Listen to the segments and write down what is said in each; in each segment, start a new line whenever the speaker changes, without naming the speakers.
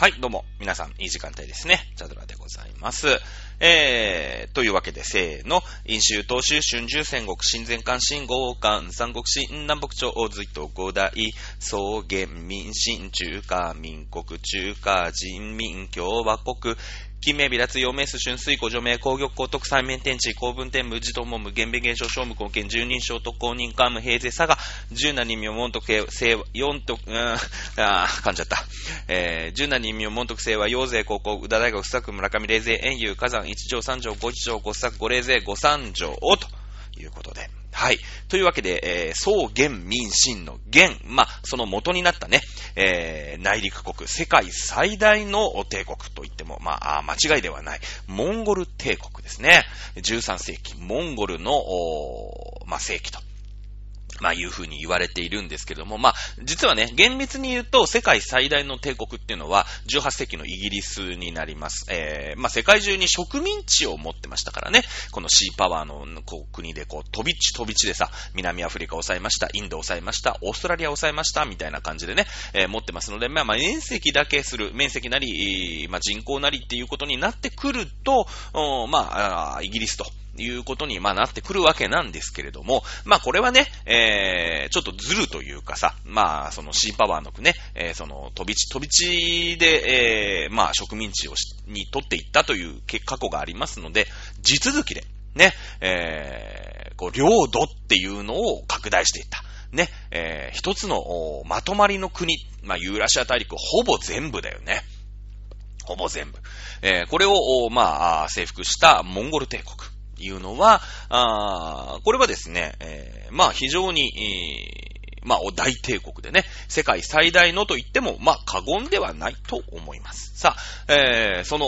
はい、どうも、皆さん、いい時間帯ですね。チャドラでございます。えー、というわけで、せーの、飲酒、東州、春秋、戦国、新前関、新豪関、三国新、南北朝、隋と五代、草原民、進中華民国、中華人民共和国、金名微脱、陽明数、春水湖、除名、工業高徳、三面天地、公文天武、自動門無、原弁現象、小無貢献、十人称特公認、官無、平勢、佐賀、十七人名、門徳、平、四徳、うん、あ噛んじゃった。えー、十七人名、門徳、平和、陽勢、高校、宇田大学、佐久、村上、霊勢、遠遊、火山、一条、三条、五一条、五作、五霊勢、五三条、ということで。はい。というわけで、えー、宋元民進の元、まあ、その元になったね、えー、内陸国、世界最大の帝国と言っても、まあ、間違いではない、モンゴル帝国ですね。13世紀、モンゴルの、まあ、世紀とまあいうふうに言われているんですけども、まあ実はね、厳密に言うと世界最大の帝国っていうのは18世紀のイギリスになります。えー、まあ世界中に植民地を持ってましたからね、このシーパワーのこう国でこう飛び地飛び地でさ、南アフリカを抑えました、インドを抑えました、オーストラリアを抑えました、みたいな感じでね、えー、持ってますので、まあまあ面積だけする、面積なり、まあ人口なりっていうことになってくると、まあ、イギリスと。いうことに、まあ、なってくるわけなんですけれども、まあ、これはね、えー、ちょっとずるというかさ、まあ、そのシーパワーのね、えー、その飛び地、飛び地で、えー、まあ、植民地をしに取っていったという過去がありますので、地続きで、ね、えー、こう、領土っていうのを拡大していった。ね、えー、一つのまとまりの国、まあ、ユーラシア大陸ほぼ全部だよね。ほぼ全部。えー、これを、まあ、征服したモンゴル帝国。いうのは、あこれはですね、えー、まあ非常に、えー、まあ大帝国でね、世界最大のと言っても、まあ過言ではないと思います。さあ、えー、その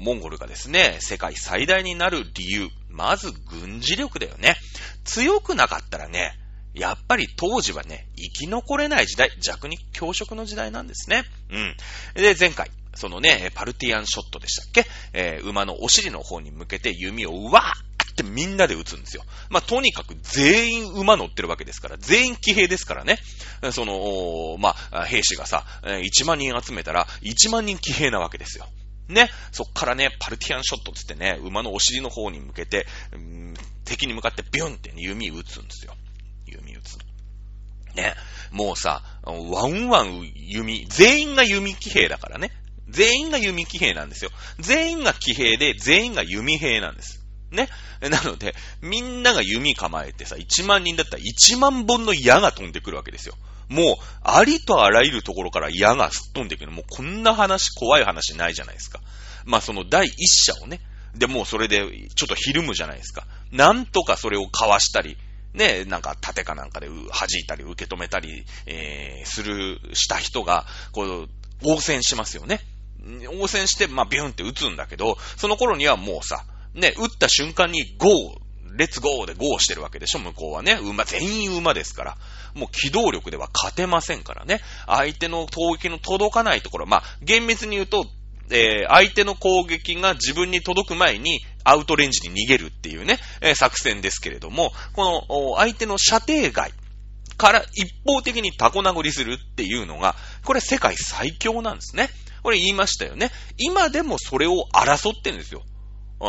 モンゴルがですね、世界最大になる理由、まず軍事力だよね。強くなかったらね、やっぱり当時はね、生き残れない時代、弱肉強食の時代なんですね。うん。で、前回、そのね、パルティアンショットでしたっけ？えー、馬のお尻の方に向けて弓をうわーってみんなで撃つんですよ。まあ、とにかく全員馬乗ってるわけですから、全員騎兵ですからね。その、まあ、兵士がさ、1万人集めたら、1万人騎兵なわけですよ。ね。そっからね、パルティアンショットつってね、馬のお尻の方に向けて、敵に向かってビュンって弓撃つんですよ。弓撃つ。ね。もうさ、ワンワン弓、全員が弓騎兵だからね。全員が弓騎兵なんですよ。全員が騎兵で、全員が弓兵なんです。ね。なので、みんなが弓構えてさ、1万人だったら1万本の矢が飛んでくるわけですよ。もう、ありとあらゆるところから矢がすっ飛んでくる。もうこんな話、怖い話ないじゃないですか。まあその第一射をね、で、もうそれでちょっとひるむじゃないですか。なんとかそれをかわしたり、ね、なんか盾かなんかで弾いたり受け止めたり、えー、する、した人が、こう、応戦しますよね。応戦して、まあ、ビュンって撃つんだけど、その頃にはもうさ、ね、撃った瞬間にゴー、レッツゴーでゴーしてるわけでしょ、向こうはね。馬、全員馬ですから。もう機動力では勝てませんからね。相手の攻撃の届かないところ、まあ、厳密に言うと、えー、相手の攻撃が自分に届く前にアウトレンジに逃げるっていうね、えー、作戦ですけれども、この相手の射程外から一方的にタコ殴りするっていうのが、これ世界最強なんですね。これ言いましたよね。今でもそれを争ってるんですよ。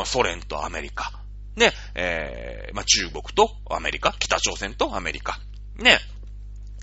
ソ連とアメリカ。ね、えー、まあ、中国とアメリカ、北朝鮮とアメリカ。ね、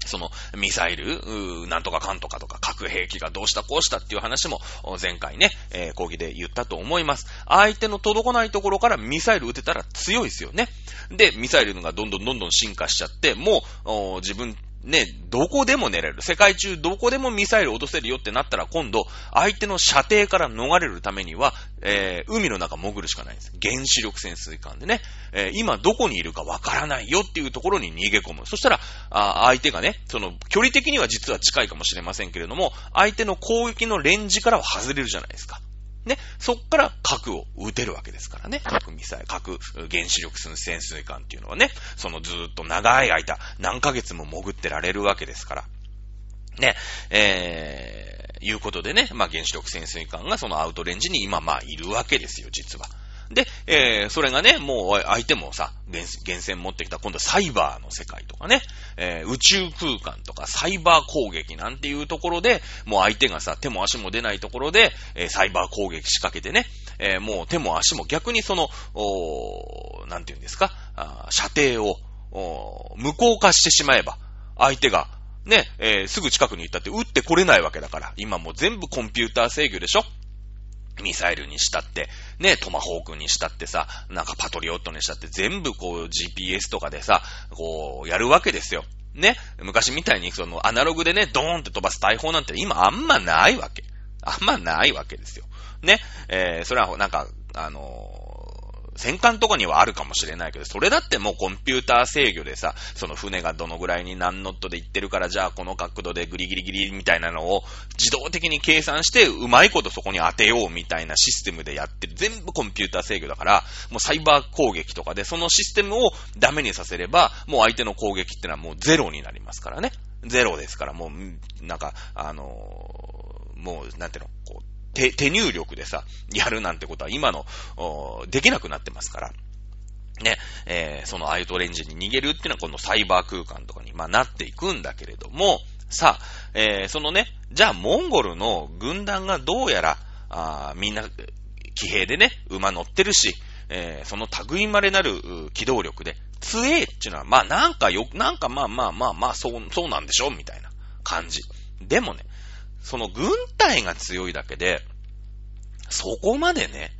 そのミサイル、なんとかかんとかとか核兵器がどうしたこうしたっていう話も前回ね、えー、講義で言ったと思います。相手の届かないところからミサイル撃てたら強いですよね。で、ミサイルがどんどんどんどん進化しちゃって、もう自分ね、どこでも狙れる。世界中どこでもミサイル落とせるよってなったら今度、相手の射程から逃れるためには、えー、海の中潜るしかないんです。原子力潜水艦でね、えー、今どこにいるかわからないよっていうところに逃げ込む。そしたら、あ相手がね、その、距離的には実は近いかもしれませんけれども、相手の攻撃のレンジからは外れるじゃないですか。ね、そっから核を撃てるわけですからね。核ミサイル、核原子力潜水艦っていうのはね、そのずっと長い間、何ヶ月も潜ってられるわけですから。ね、えー、いうことでね、まあ原子力潜水艦がそのアウトレンジに今まあいるわけですよ、実は。で、えー、それがね、もう相手もさ、厳選持ってきた今度サイバーの世界とかね、えー、宇宙空間とかサイバー攻撃なんていうところで、もう相手がさ、手も足も出ないところで、えー、サイバー攻撃仕掛けてね、えー、もう手も足も逆にその、おなんていうんですか、あ射程をお無効化してしまえば、相手が、ね、えー、すぐ近くに行ったって撃ってこれないわけだから、今もう全部コンピューター制御でしょ。ミサイルにしたって、ね、トマホークにしたってさ、なんかパトリオットにしたって全部こう GPS とかでさ、こうやるわけですよ。ね。昔みたいにそのアナログでね、ドーンって飛ばす大砲なんて今あんまないわけ。あんまないわけですよ。ね。えー、それはなんか、あの戦艦とかにはあるかもしれないけど、それだってもうコンピューター制御でさ、その船がどのぐらいに何ノットで行ってるから、じゃあこの角度でグリギリギリみたいなのを自動的に計算して、うまいことそこに当てようみたいなシステムでやってる。全部コンピューター制御だから、もうサイバー攻撃とかで、そのシステムをダメにさせれば、もう相手の攻撃ってのはもうゼロになりますからね。ゼロですから、もう、なんか、あのー、もう、なんていうの、こう、手、手入力でさ、やるなんてことは今の、できなくなってますから。ね、えー、そのアイトレンジに逃げるっていうのはこのサイバー空間とかに、まあ、なっていくんだけれども、さあ、えー、そのね、じゃあモンゴルの軍団がどうやら、あみんな、騎兵でね、馬乗ってるし、えー、その類まれなる機動力で、強えっていうのは、まあなんかよ、なんかまあまあまあまあ、そう、そうなんでしょみたいな感じ。でもね、その軍隊が強いだけで、そこまでね、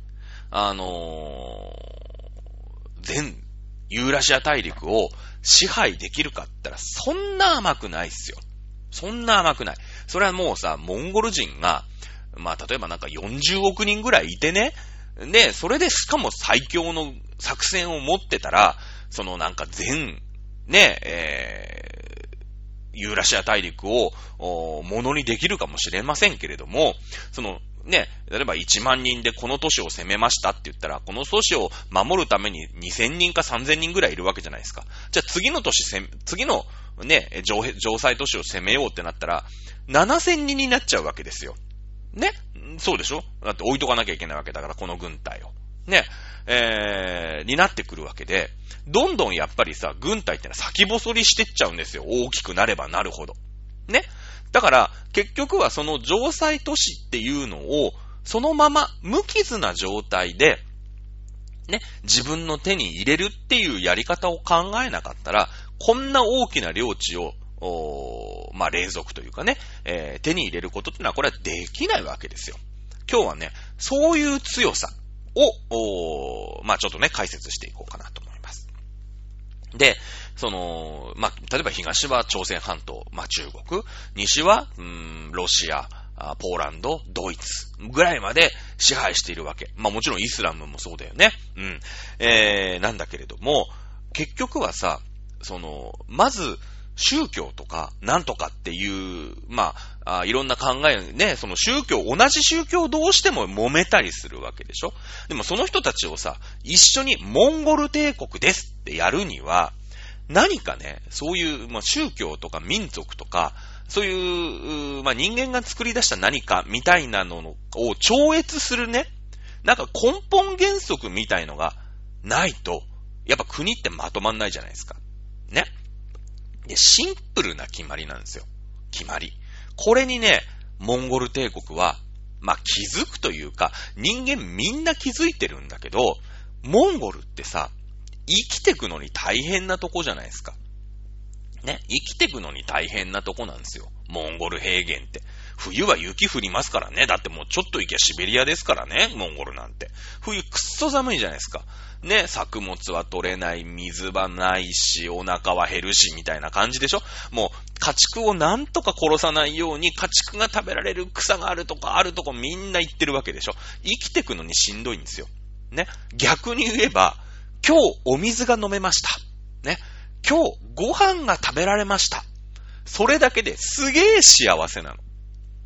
あのー、全ユーラシア大陸を支配できるかって言ったら、そんな甘くないっすよ。そんな甘くない。それはもうさ、モンゴル人が、まあ、例えばなんか40億人ぐらいいてね、で、それでしかも最強の作戦を持ってたら、そのなんか全、ね、えユーラシア大陸を、ものにできるかもしれませんけれども、その、ね、例えば1万人でこの都市を攻めましたって言ったら、この都市を守るために2000人か3000人ぐらいいるわけじゃないですか。じゃあ次の都市攻め、次のね、城城塞都市を攻めようってなったら、7000人になっちゃうわけですよ。ね？そうでしょ？だって置いとかなきゃいけないわけだから、この軍隊を。ね、えー、になってくるわけで、どんどんやっぱりさ、軍隊ってのは先細りしてっちゃうんですよ。大きくなればなるほど。ね。だから、結局はその城塞都市っていうのを、そのまま無傷な状態で、ね、自分の手に入れるっていうやり方を考えなかったら、こんな大きな領地を、まあ、霊族というかね、えー、手に入れることってのはこれはできないわけですよ。今日はね、そういう強さを、まあ、ちょっとね、解説していこうかなと思います。で、その、まあ、例えば東は朝鮮半島、まあ、中国、西は、うん、ロシア、ポーランド、ドイツぐらいまで支配しているわけ。まあもちろんイスラムもそうだよね。うん。えー、なんだけれども、結局はさ、その、まず、宗教とか、なんとかっていう、まあ、あいろんな考え、ね、その宗教、同じ宗教同士でも揉めたりするわけでしょ？でもその人たちをさ、一緒にモンゴル帝国ですってやるには、何かね、そういう、まあ、宗教とか民族とか、そういう、まあ、人間が作り出した何かみたいなのを超越するね、なんか根本原則みたいのがないと、やっぱ国ってまとまんないじゃないですか。ね？で、シンプルな決まりなんですよ。決まり。これにね、モンゴル帝国は、まあ、気づくというか、人間みんな気づいてるんだけど、モンゴルってさ、生きてくのに大変なとこじゃないですか。ね、生きてくのに大変なとこなんですよ。モンゴル平原って。冬は雪降りますからね。だってもうちょっと行きゃシベリアですからね、モンゴルなんて。冬くっそ寒いじゃないですか。ね、作物は取れない、水はないし、お腹は減るし、みたいな感じでしょもう、家畜をなんとか殺さないように、家畜が食べられる草があるとかあるとこみんな言ってるわけでしょ生きてくのにしんどいんですよ。ね。逆に言えば、今日お水が飲めました。ね。今日ご飯が食べられました。それだけですげえ幸せなの。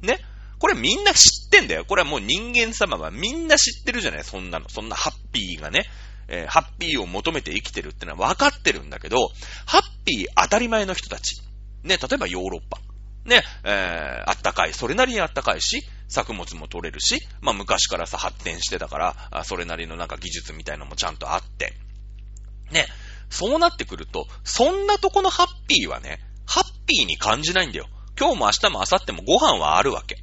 ね。これみんな知ってんだよ。これはもう人間様はみんな知ってるじゃないそんなの。そんなハッピーがね。えー、ハッピーを求めて生きてるってのは分かってるんだけど、ハッピー当たり前の人たち。ね、例えばヨーロッパ。ね、えー、あったかい。それなりにあったかいし、作物も取れるし、まあ昔からさ、発展してたから、それなりのなんか技術みたいなのもちゃんとあって。ね。そうなってくると、そんなとこのハッピーはね、ハッピーに感じないんだよ。今日も明日も明後日もご飯はあるわけ。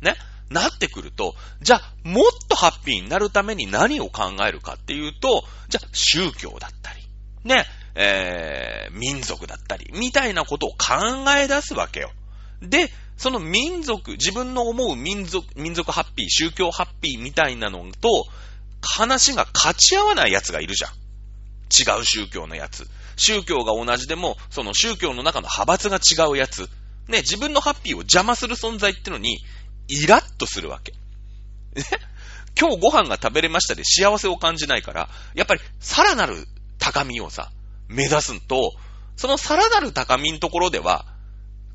ね？なってくると、じゃあ、もっとハッピーになるために何を考えるかっていうと、じゃあ、宗教だったり、ね、えー、民族だったり、みたいなことを考え出すわけよ。で、その民族、自分の思う民族、民族ハッピー、宗教ハッピーみたいなのと、話が勝ち合わない奴がいるじゃん。違う宗教のやつ。宗教が同じでも、その宗教の中の派閥が違うやつ。ね、自分のハッピーを邪魔する存在ってのに、イラッとするわけ。ね 今日ご飯が食べれましたで幸せを感じないから、やっぱりさらなる高みをさ、目指すと、そのさらなる高みのところでは、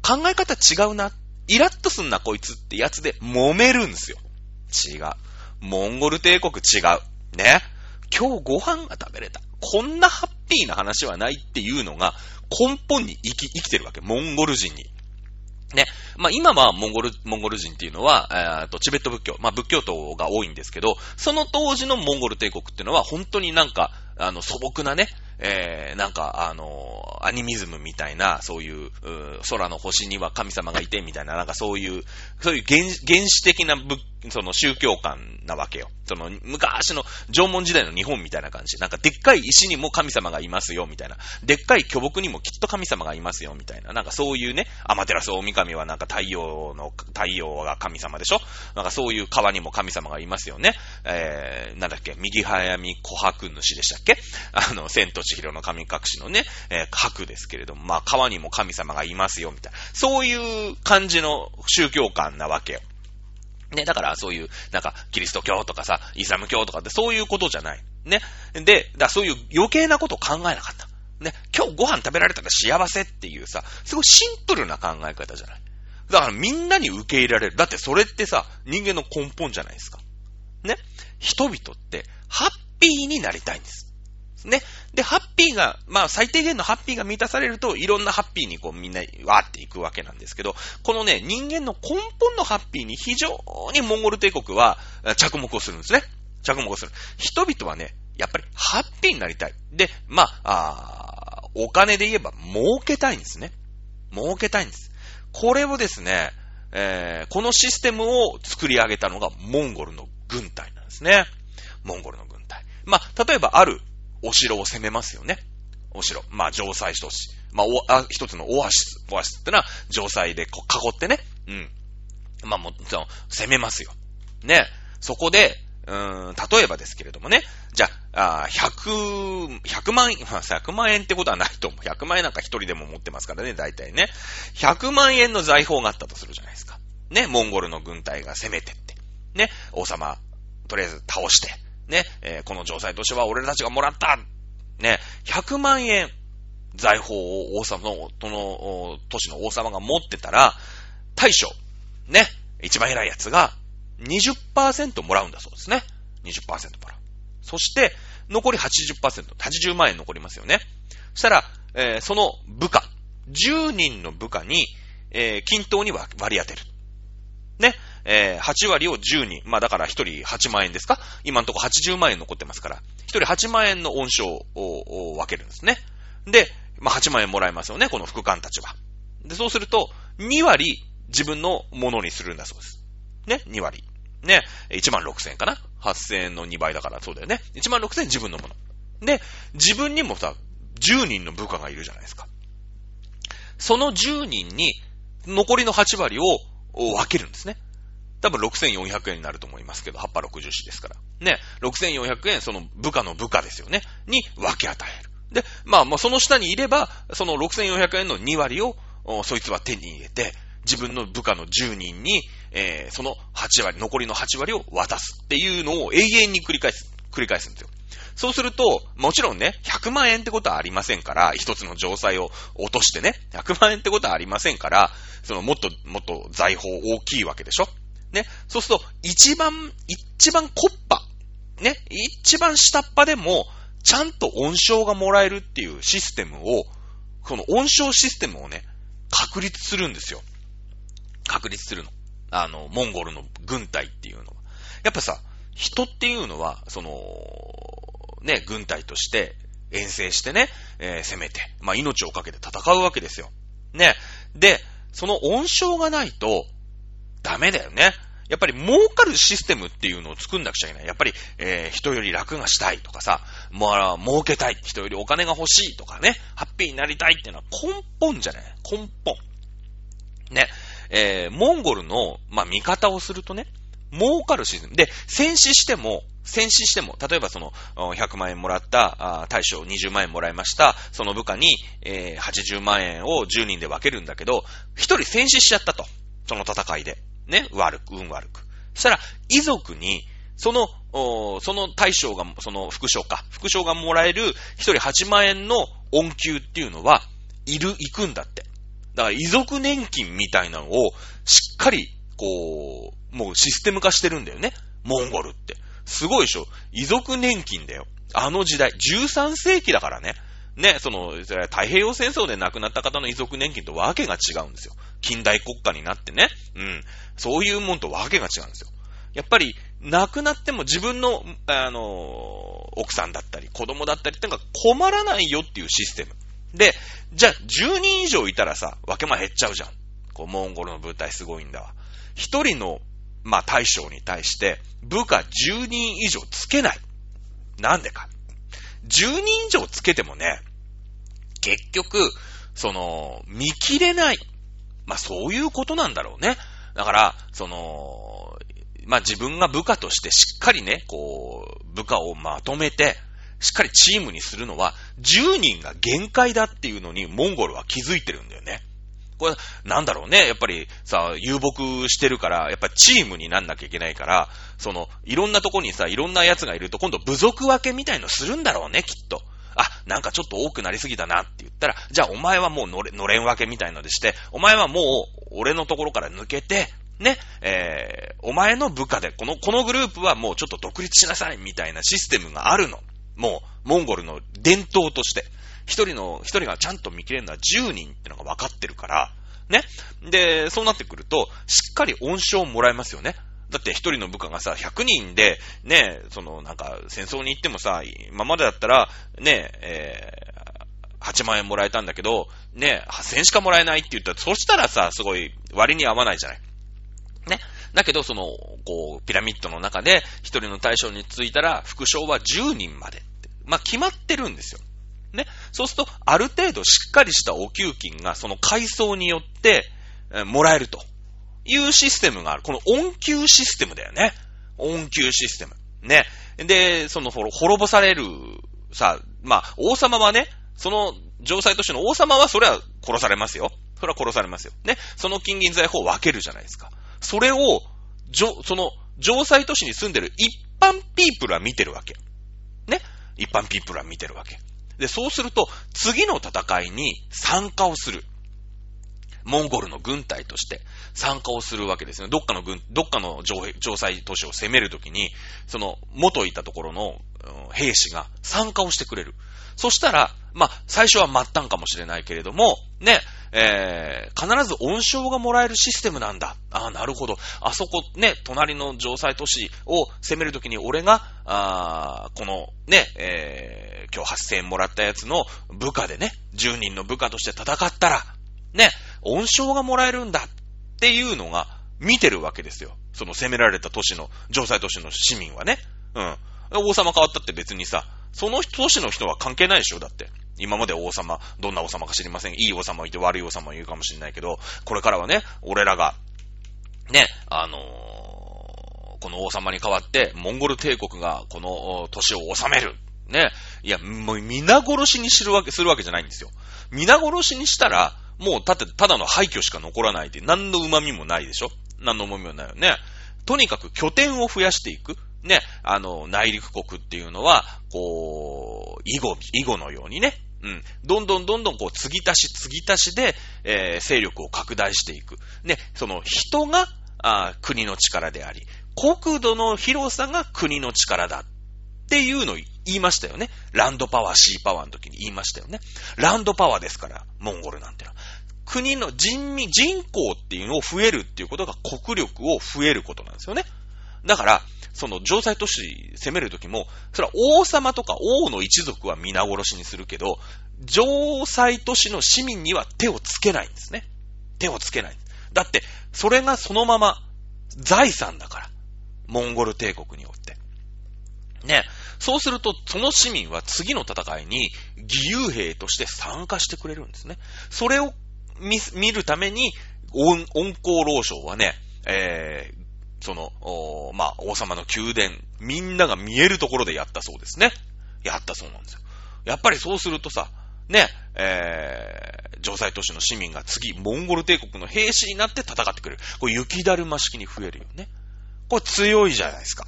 考え方違うな。イラッとすんなこいつってやつで揉めるんすよ。違う。モンゴル帝国違う。ね。今日ご飯が食べれた。こんなハッピーな話はないっていうのが根本に生き、生きてるわけ。モンゴル人に。ね。まあ、今はモンゴル、モンゴル人っていうのは、えっと、チベット仏教、まあ、仏教徒が多いんですけど、その当時のモンゴル帝国っていうのは本当になんか、あの、素朴なね、えー、なんか、あの、アニミズムみたいな、そういう、う空の星には神様がいて、みたいな、なんかそういう、そういう原原始的な仏、その宗教観なわけよ。その、昔の縄文時代の日本みたいな感じ。なんか、でっかい石にも神様がいますよ、みたいな。でっかい巨木にもきっと神様がいますよ、みたいな。なんかそういうね、アマテラス大神はなんか太陽の、太陽が神様でしょ？なんかそういう川にも神様がいますよね。えー、なんだっけ、右早見琥珀主でしたっけ？あの、千と千尋の神隠しのね、えー、白ですけれども、まあ、川にも神様がいますよ、みたいな。そういう感じの宗教観なわけよ。ね、だからそういう、なんか、キリスト教とかさ、イスラム教とかってそういうことじゃない。ね。で、だそういう余計なことを考えなかった。ね。今日ご飯食べられたら幸せっていうさ、すごいシンプルな考え方じゃない。だからみんなに受け入れられる。だってそれってさ、人間の根本じゃないですか。ね。人々ってハッピーになりたいんです。ね。で、ハッピーが、まあ最低限のハッピーが満たされると、いろんなハッピーにこうみんなわーっていくわけなんですけど、このね、人間の根本のハッピーに非常にモンゴル帝国は着目をするんですね。着目をする。人々はね、やっぱりハッピーになりたい。で、まあ、あお金で言えば儲けたいんですね。儲けたいんです。これをですね、えー、このシステムを作り上げたのがモンゴルの軍隊なんですね。モンゴルの軍隊。まあ、例えばあるお城を攻めますよね。お城。まあ、城塞都市。まあ、お、あ、一つのオアシス。オアシスってのは、城塞でこう囲ってね。うん。まあ、もちろん、攻めますよ。ね。そこで、うーん、例えばですけれどもね。じゃあ、あ100、100万、まあ、100万円ってことはないと思う。100万円なんか一人でも持ってますからね、大体ね。100万円の財宝があったとするじゃないですか。ね、モンゴルの軍隊が攻めてって。ね、王様、とりあえず倒して。ね、えー、この城塞都市は俺たちがもらったね、100万円財宝を王様の、その、都市の王様が持ってたら、大将、ね、一番偉いやつが20%もらうんだそうですね。20%もらう。そして、残り80%、80万円残りますよね。そしたら、えー、その部下、10人の部下に、えー、均等に割り当てる。ね。えー、8割を10人。まあだから1人8万円ですか？今のところ80万円残ってますから、1人8万円の恩賞を分けるんですね。で、まあ8万円もらえますよね、この副官たちは。で、そうすると、2割自分のものにするんだそうです。ね、2割。ね、1万6000円かな ?8000 円の2倍だからそうだよね。1万6000円自分のもの。で、自分にもさ、10人の部下がいるじゃないですか。その10人に、残りの8割を分けるんですね。多分6400円になると思いますけど、葉っぱ60種ですから。ね、6400円、その部下の部下ですよね。に分け与える。で、まあ、まあ、その下にいれば、その6400円の2割を、そいつは手に入れて、自分の部下の10人に、えー、その8割、残りの8割を渡すっていうのを永遠に繰り返す、繰り返すんですよ。そうすると、もちろんね、100万円ってことはありませんから、一つの城塞を落としてね、100万円ってことはありませんから、そのもっともっと財宝大きいわけでしょね。そうすると、一番、一番コッパ、ね。一番下っ端でも、ちゃんと恩賞がもらえるっていうシステムを、この恩賞システムをね、確立するんですよ。確立するの。あの、モンゴルの軍隊っていうのは。やっぱさ、人っていうのは、その、ね、軍隊として遠征してね、えー、攻めて、まあ、命をかけて戦うわけですよ。ね。で、その温床がないと、ダメだよね。やっぱり儲かるシステムっていうのを作んなくちゃいけない。やっぱり、えー、人より楽がしたいとかさ、まあ、儲けたい。人よりお金が欲しいとかね、ハッピーになりたいっていうのは根本じゃない根本。ね。えー、モンゴルの、まあ、見方をするとね、儲かるシステム。で、戦死しても、戦死しても、例えばその、100万円もらった、あ大将20万円もらいました、その部下に、えー、80万円を10人で分けるんだけど、1人戦死しちゃったと。その戦いで。ね、悪く、運悪く。そしたら、遺族に、その、その大将が、その副将か、副将がもらえる1人8万円の恩給っていうのは、いる、行くんだって。だから遺族年金みたいなのを、しっかり、こう、もうシステム化してるんだよね。モンゴルって。すごいでしょ遺族年金だよ。あの時代、13世紀だからね。ね、その、太平洋戦争で亡くなった方の遺族年金とわけが違うんですよ。近代国家になってね。うん。そういうもんとわけが違うんですよ。やっぱり、亡くなっても自分の、あの、奥さんだったり、子供だったりってのが困らないよっていうシステム。で、じゃあ、10人以上いたらさ、分け間減っちゃうじゃん。こう、モンゴルの部隊すごいんだわ。一人の、まあ、大将に対して、部下10人以上つけない。なんでか。10人以上つけてもね、結局、その、見切れない。まあ、そういうことなんだろうね。だから、その、まあ、自分が部下としてしっかりね、こう、部下をまとめて、しっかりチームにするのは、10人が限界だっていうのに、モンゴルは気づいてるんだよね。これ、なんだろうね。やっぱりさ、遊牧してるから、やっぱチームになんなきゃいけないから、その、いろんなとこにさ、いろんな奴がいると、今度部族分けみたいのするんだろうね、きっと。あ、なんかちょっと多くなりすぎたなって言ったら、じゃあお前はもうのれ、のれん分けみたいのでして、お前はもう、俺のところから抜けて、ね、えー、お前の部下で、この、このグループはもうちょっと独立しなさいみたいなシステムがあるの。もう、モンゴルの伝統として。一人の、一人がちゃんと見切れるのは10人ってのが分かってるから、ね。で、そうなってくると、しっかり恩賞もらえますよね。だって一人の部下がさ、100人で、ね、その、なんか、戦争に行ってもさ、今までだったら、ね、えー、8万円もらえたんだけど、ね、8000円しかもらえないって言ったら、そしたらさ、すごい割に合わないじゃない。ね。だけど、その、こう、ピラミッドの中で、一人の対象についたら、副将は10人まで。まあ、決まってるんですよ。ね。そうすると、ある程度しっかりしたお給金が、その階層によって、えー、もらえるというシステムがある。この恩給システムだよね。恩給システム。ね。で、その、滅ぼされる、さ、まあ、王様はね、その、城塞都市の王様は、それは殺されますよ。それは殺されますよ。ね。その金銀財宝を分けるじゃないですか。それを、じょ、その、城塞都市に住んでる一般ピープルは見てるわけ。ね。一般ピープルは見てるわけ。で、そうすると、次の戦いに参加をする。モンゴルの軍隊として参加をするわけですね。どっかの軍、どっかの城塞都市を攻めるときに、その元いたところの、兵士が参加をしてくれる。そしたら、まあ、最初は末端かもしれないけれども、ね、えー、必ず恩賞がもらえるシステムなんだ。ああ、なるほど。あそこ、ね、隣の城塞都市を攻めるときに俺が、あこの、ね、えー、今日8000円もらったやつの部下でね、10人の部下として戦ったら、ね、恩賞がもらえるんだっていうのが見てるわけですよ。その攻められた都市の、城塞都市の市民はね。うん。王様変わったって別にさ、その都市の人は関係ないでしょだって。今まで王様、どんな王様か知りません。いい王様いて悪い王様もいるかもしれないけど、これからはね、俺らが、ね、あのー、この王様に代わって、モンゴル帝国がこの都市を治める。ね。いや、もう皆殺しにするわけ、するわけじゃないんですよ。皆殺しにしたら、もうた、ただの廃墟しか残らないで、何の旨味もないでしょ？何の旨味もないよね。とにかく拠点を増やしていく。ね、あの、内陸国っていうのは、こう、囲碁、囲碁のようにね、うん。どんどんどんどんこう、継ぎ足し継ぎ足しで、えー、勢力を拡大していく。ね、その人が、あ国の力であり、国土の広さが国の力だっていうのを言いましたよね。ランドパワー、シーパワーの時に言いましたよね。ランドパワーですから、モンゴルなんてのは。国の人民、人口っていうのを増えるっていうことが国力を増えることなんですよね。だから、その城塞都市攻めるときも、それは王様とか王の一族は皆殺しにするけど、城塞都市の市民には手をつけないんですね。手をつけない。だって、それがそのまま財産だから。モンゴル帝国によって。ね。そうすると、その市民は次の戦いに義勇兵として参加してくれるんですね。それを見見るために、温厚老将はね、えー、その、まあ、王様の宮殿、みんなが見えるところでやったそうですね。やったそうなんですよ。やっぱりそうするとさ、ね、えー、城塞都市の市民が次、モンゴル帝国の兵士になって戦ってくれる。これ雪だるま式に増えるよね。これ強いじゃないですか。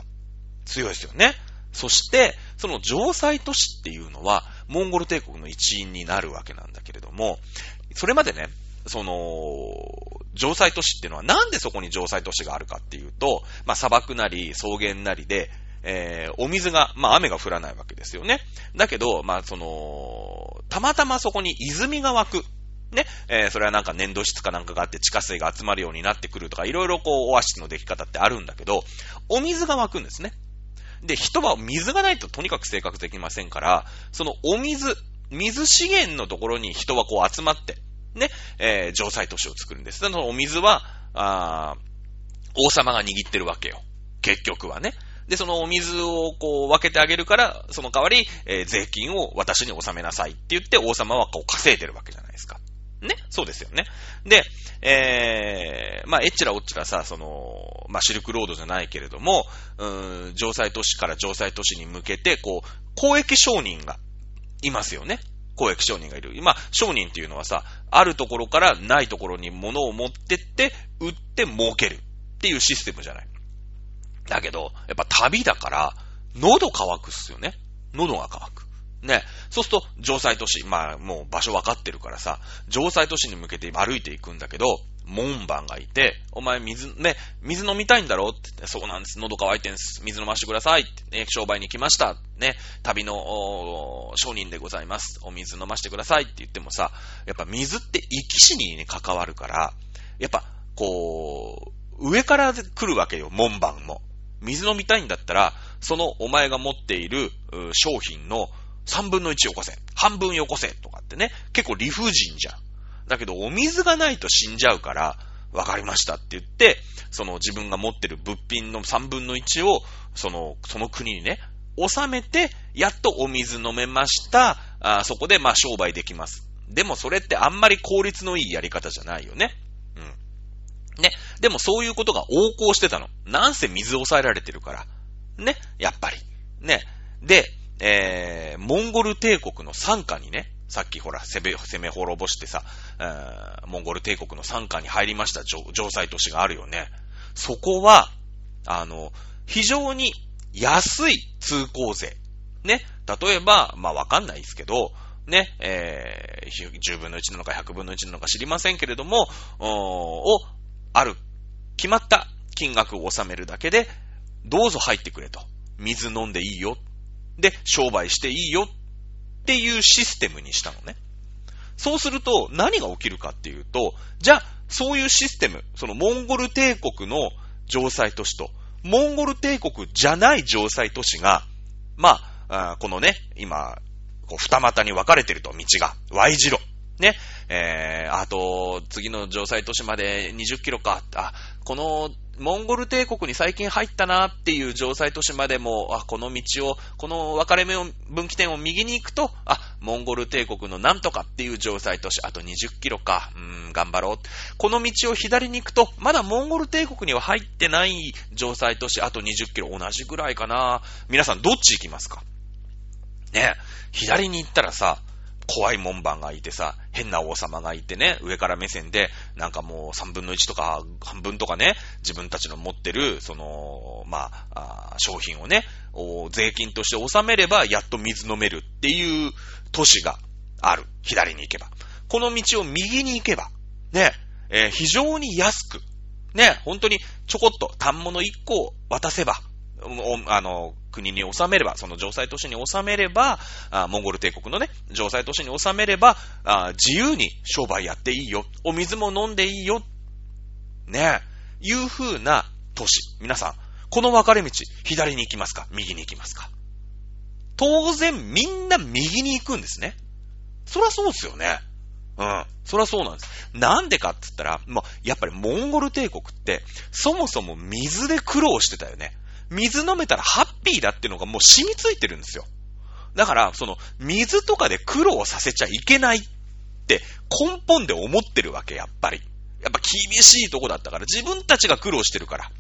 強いですよね。そして、その城塞都市っていうのは、モンゴル帝国の一員になるわけなんだけれども、それまでね、その、城塞都市っていうのはなんでそこに城塞都市があるかっていうと、まあ砂漠なり草原なりで、えー、お水が、まあ雨が降らないわけですよね。だけど、まあその、たまたまそこに泉が湧く。ね、えー、それはなんか粘土質かなんかがあって地下水が集まるようになってくるとか、いろいろこう、オアシスの出来方ってあるんだけど、お水が湧くんですね。で、人は水がないととにかく生活できませんから、そのお水、水資源のところに人はこう集まって、ね、えー、城塞都市を作るんです。そのお水は、あ王様が握ってるわけよ。結局はね。で、そのお水をこう分けてあげるから、その代わり、えー、税金を私に納めなさいって言って王様はこう稼いでるわけじゃないですか。ねそうですよね。で、えー、まあ、えっちらおっちらさ、その、まあ、シルクロードじゃないけれども、うーん、城塞都市から城塞都市に向けて、こう、交易商人がいますよね。交易商人がいる。今、商人っていうのはさ、あるところからないところに物を持ってって、売って儲けるっていうシステムじゃない。だけど、やっぱ旅だから、喉乾くっすよね。喉が乾く。ね。そうすると、城塞都市、まあ、もう場所分かってるからさ、城塞都市に向けて歩いていくんだけど、門番がいて、お前水、ね、水飲みたいんだろってって、そうなんです。喉乾いてんす。水飲ましてください、ね、商売に来ました。ね、旅の商人でございます。お水飲ましてくださいって言ってもさ、やっぱ水って生き死にに関わるから、やっぱ、こう、上から来るわけよ、門番も。水飲みたいんだったら、そのお前が持っている商品の3分の1よこせ。半分よこせ。とかってね。結構理不尽じゃん。だけど、お水がないと死んじゃうから、わかりましたって言って、その自分が持ってる物品の3分の1を、その、その国にね、収めて、やっとお水飲めました。あそこで、まあ、商売できます。でも、それってあんまり効率のいいやり方じゃないよね。うん。ね。でも、そういうことが横行してたの。なんせ水抑えられてるから。ね。やっぱり。ね。で、えー、モンゴル帝国の参加にね、さっきほら、攻め、攻め滅ぼしてさ、えー、モンゴル帝国の参加に入りました城塞都市があるよね。そこは、あの、非常に安い通行税。ね。例えば、まあわかんないですけど、ね、えー、10分の1なのか100分の1なのか知りませんけれども、を、ある、決まった金額を納めるだけで、どうぞ入ってくれと。水飲んでいいよ。で、商売していいよっていうシステムにしたのね。そうすると、何が起きるかっていうと、じゃあ、そういうシステム、そのモンゴル帝国の城塞都市と、モンゴル帝国じゃない城塞都市が、まあ、あこのね、今、こう二股に分かれてると、道が。Y 字路。ね。えー、あと、次の城塞都市まで20キロか。あ、このモンゴル帝国に最近入ったなっていう城塞都市までも、あ、この道を、この分かれ目を、分岐点を右に行くと、あ、モンゴル帝国のなんとかっていう城塞都市、あと20キロか、うん、頑張ろう。この道を左に行くと、まだモンゴル帝国には入ってない城塞都市、あと20キロ、同じぐらいかな。皆さんどっち行きますか？ね左に行ったらさ、怖い門番がいてさ、変な王様がいてね、上から目線で、なんかもう3分の1とか半分とかね、自分たちの持ってる、その、まあ、あ商品をね、税金として納めれば、やっと水飲めるっていう都市がある。左に行けば。この道を右に行けば、ね、えー、非常に安く、ね、本当にちょこっと単物1個を渡せば、あの、国に収めれば、その城塞都市に収めれば、モンゴル帝国のね、城塞都市に収めれば、自由に商売やっていいよ。お水も飲んでいいよ。ね、いう風な都市。皆さん、この分かれ道、左に行きますか右に行きますか当然、みんな右に行くんですね。そらそうですよね。うん。そらそうなんです。なんでかって言ったら、まあ、やっぱりモンゴル帝国って、そもそも水で苦労してたよね。水飲めたらハッピーだっていうのがもう染みついてるんですよ。だから、その、水とかで苦労させちゃいけないって根本で思ってるわけ、やっぱり。やっぱ厳しいとこだったから、自分たちが苦労してるから。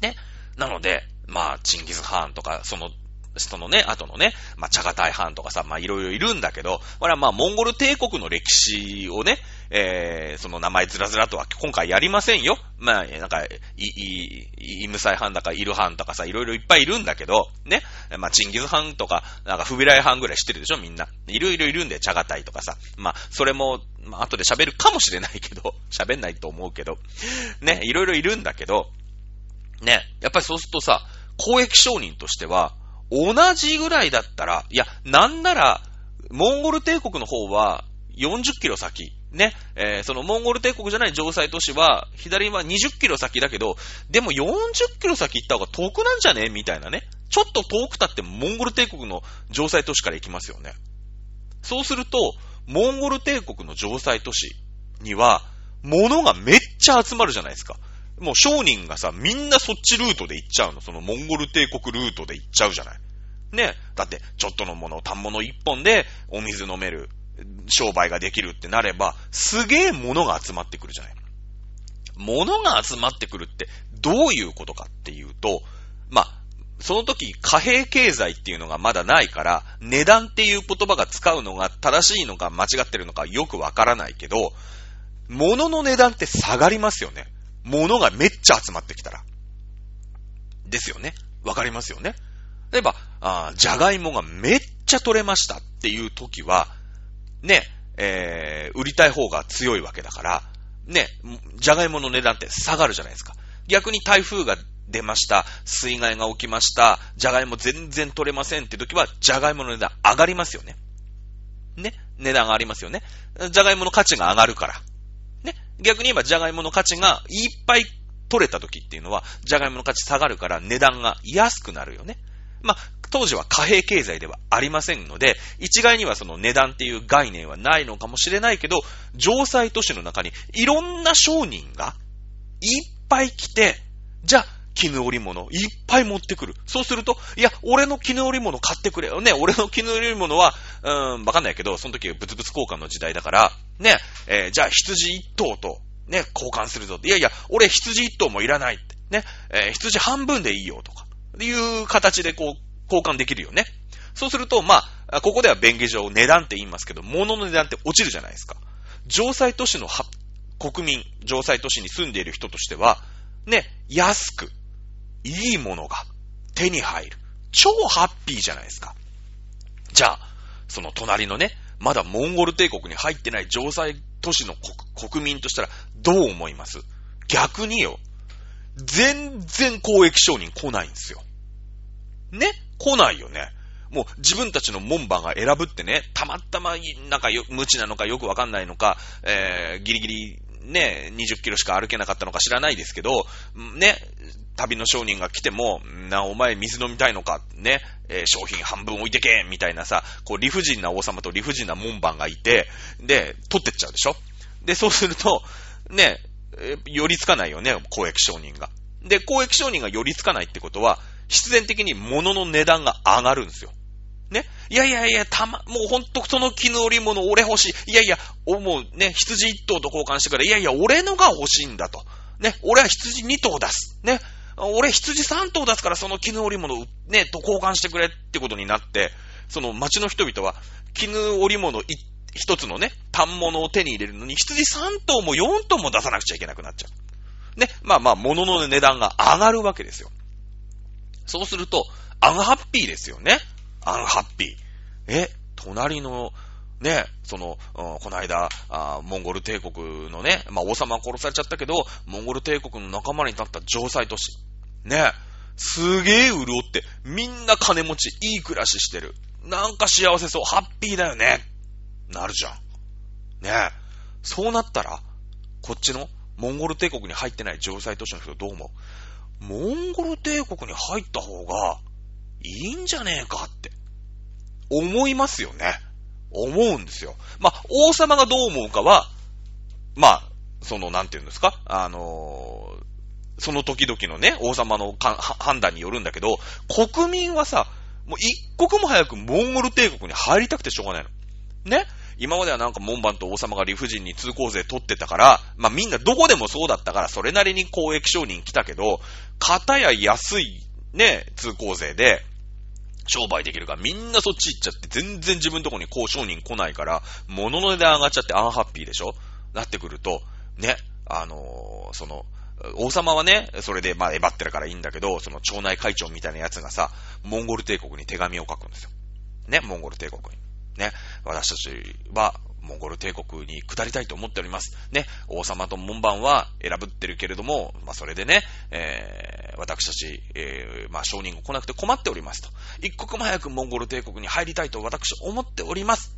ね。なので、まあ、チンギス・ハーンとか、そのそのね、後のね、まあ、チャガタイハンとかさ、まあ、いろいろいるんだけど、これはまあ、モンゴル帝国の歴史をね、えー、その名前ずらずらとは今回やりませんよ。まあ、なんか、い、い、イムサイハンだか、イルハンとかさ、いろいろいっぱいいるんだけど、ね、まあ、チンギズハンとか、なんか、フビライハンぐらい知ってるでしょ、みんな。いろいろいるんで、チャガタイとかさ。まあ、それも、まあ、後で喋るかもしれないけど、喋んないと思うけど、ね、いろいろいるんだけど、ね、やっぱりそうするとさ、交易商人としては、同じぐらいだったら、いや、なんなら、モンゴル帝国の方は40キロ先、ね、えー、そのモンゴル帝国じゃない城塞都市は、左は20キロ先だけど、でも40キロ先行った方が遠くなんじゃね？みたいなね。ちょっと遠くたってモンゴル帝国の城塞都市から行きますよね。そうすると、モンゴル帝国の城塞都市には、物がめっちゃ集まるじゃないですか。もう商人がさ、みんなそっちルートで行っちゃうの。そのモンゴル帝国ルートで行っちゃうじゃない。ね。だって、ちょっとのもの、単物一本でお水飲める、商売ができるってなれば、すげえ物が集まってくるじゃない。物が集まってくるってどういうことかっていうと、まあ、その時貨幣経済っていうのがまだないから、値段っていう言葉が使うのが正しいのか間違ってるのかよくわからないけど、物の値段って下がりますよね。物がめっちゃ集まってきたら。ですよね。わかりますよね。例えば、あじゃがいもがめっちゃ取れましたっていう時は、ね、えー、売りたい方が強いわけだから、ね、じゃがいもの値段って下がるじゃないですか。逆に台風が出ました、水害が起きました、じゃがいも全然取れませんって時は、じゃがいもの値段上がりますよね。ね、値段上がりますよね。じゃがいもの価値が上がるから。ね逆に言えば、じゃがいもの価値がいっぱい取れた時っていうのは、ジャガイモの価値下がるから値段が安くなるよね。まあ、当時は貨幣経済ではありませんので、一概にはその値段っていう概念はないのかもしれないけど、城塞都市の中にいろんな商人がいっぱい来て、じゃあ、絹織物いっぱい持ってくる。そうすると、いや、俺の絹織物買ってくれよ。ね、俺の絹織物は、うーん、わかんないけど、その時はブツブツ交換の時代だから、ね、えー、じゃあ羊一頭と、ね、交換するぞ。いやいや、俺羊一頭もいらないって。ね、えー、羊半分でいいよとか。いう形でこう、交換できるよね。そうすると、まあ、ここでは便宜上値段って言いますけど、物の値段って落ちるじゃないですか。城塞都市の国民、城塞都市に住んでいる人としては、ね、安く、いいものが手に入る。超ハッピーじゃないですか。じゃあ、その隣のね、まだモンゴル帝国に入ってない城塞都市の国民としたらどう思います？逆によ。全然交易商人来ないんですよ。ね？来ないよね。もう自分たちの門番が選ぶってね、たまたま、なんか、無知なのかよくわかんないのか、えー、ギリギリね、20キロしか歩けなかったのか知らないですけど、ね、旅の商人が来ても、な、お前水飲みたいのか、ね、えー、商品半分置いてけみたいなさ、こう理不尽な王様と理不尽な門番がいて、で、取ってっちゃうでしょ？で、そうすると、ね、え、寄りつかないよね、交易商人が。で、交易商人が寄りつかないってことは、必然的に物の値段が上がるんですよ。ね。いやいやいや、たま、もうほんとその絹織物俺欲しい。いやいや、もうね、羊一頭と交換してから、いやいや、俺のが欲しいんだと。ね、俺は羊二頭出す。ね、俺羊三頭出すからその絹織物ね、と交換してくれってことになって、その町の人々は、絹織物一つのね、単物を手に入れるのに、羊三頭も四頭も出さなくちゃいけなくなっちゃう。ね、まあまあ、物の値段が上がるわけですよ。そうすると、アンハッピーですよね。アンハッピー。え、隣の、ね、その、うん、この間あ、モンゴル帝国のね、まあ王様は殺されちゃったけど、モンゴル帝国の仲間になった城塞都市。ね、すげえ潤って、みんな金持ち、いい暮らししてる。なんか幸せそう、ハッピーだよね。なるじゃん。ねえ。そうなったら、こっちのモンゴル帝国に入ってない城塞都市の人どう思う？モンゴル帝国に入った方がいいんじゃねえかって思いますよね。思うんですよ。まあ、王様がどう思うかは、まあ、その、なんていうんですか？あのー、その時々のね、王様の判断によるんだけど、国民はさ、もう一刻も早くモンゴル帝国に入りたくてしょうがないの。ね？今まではなんか門番と王様が理不尽に通行税取ってたから、まあみんなどこでもそうだったから、それなりに交易商人来たけど、型や安いね、通行税で、商売できるからみんなそっち行っちゃって全然自分とこに交渉人来ないから、物の値段上がっちゃってアンハッピーでしょ？なってくると、ね、あのー、その、王様はね、それでまあ、えばってるからいいんだけど、その町内会長みたいなやつがさ、モンゴル帝国に手紙を書くんですよ。ね、モンゴル帝国に。ね、私たちは、モンゴル帝国に下りたいと思っております。ね、王様と門番は選ぶってるけれども、まあ、それでね、えー、私たち、えー、まあ、商人が来なくて困っておりますと。一刻も早くモンゴル帝国に入りたいと私思っております。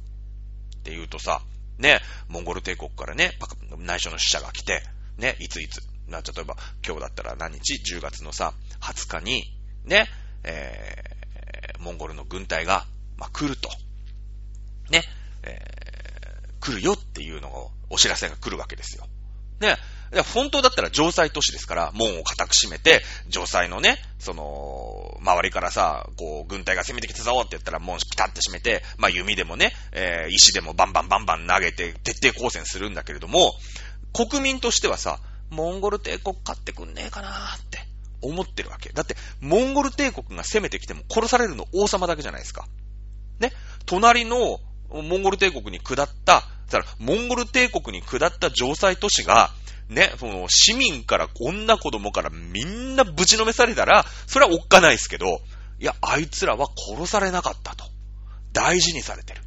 って言うとさ、ね、モンゴル帝国からね、内緒の使者が来て、ね、いついつ、な、例えば、今日だったら何日 ?10 月のさ、20日に、ね、えー、モンゴルの軍隊が、まあ、来ると。ね、え、来るよっていうのを、お知らせが来るわけですよ。ね、本当だったら城塞都市ですから、門を固く閉めて、城塞のね、その、周りからさ、こう、軍隊が攻めてきたぞって言ったら、門をピタって閉めて、まあ弓でもね、えー、石でもバンバンバンバン投げて、徹底抗戦するんだけれども、国民としてはさ、モンゴル帝国勝ってくんねえかなーって思ってるわけ。だって、モンゴル帝国が攻めてきても殺されるの王様だけじゃないですか。ね。隣のモンゴル帝国に下った、だからモンゴル帝国に下った城塞都市が、ね、その、市民から女子供からみんなぶちのめされたら、それはおっかないですけど、いや、あいつらは殺されなかったと。大事にされてる。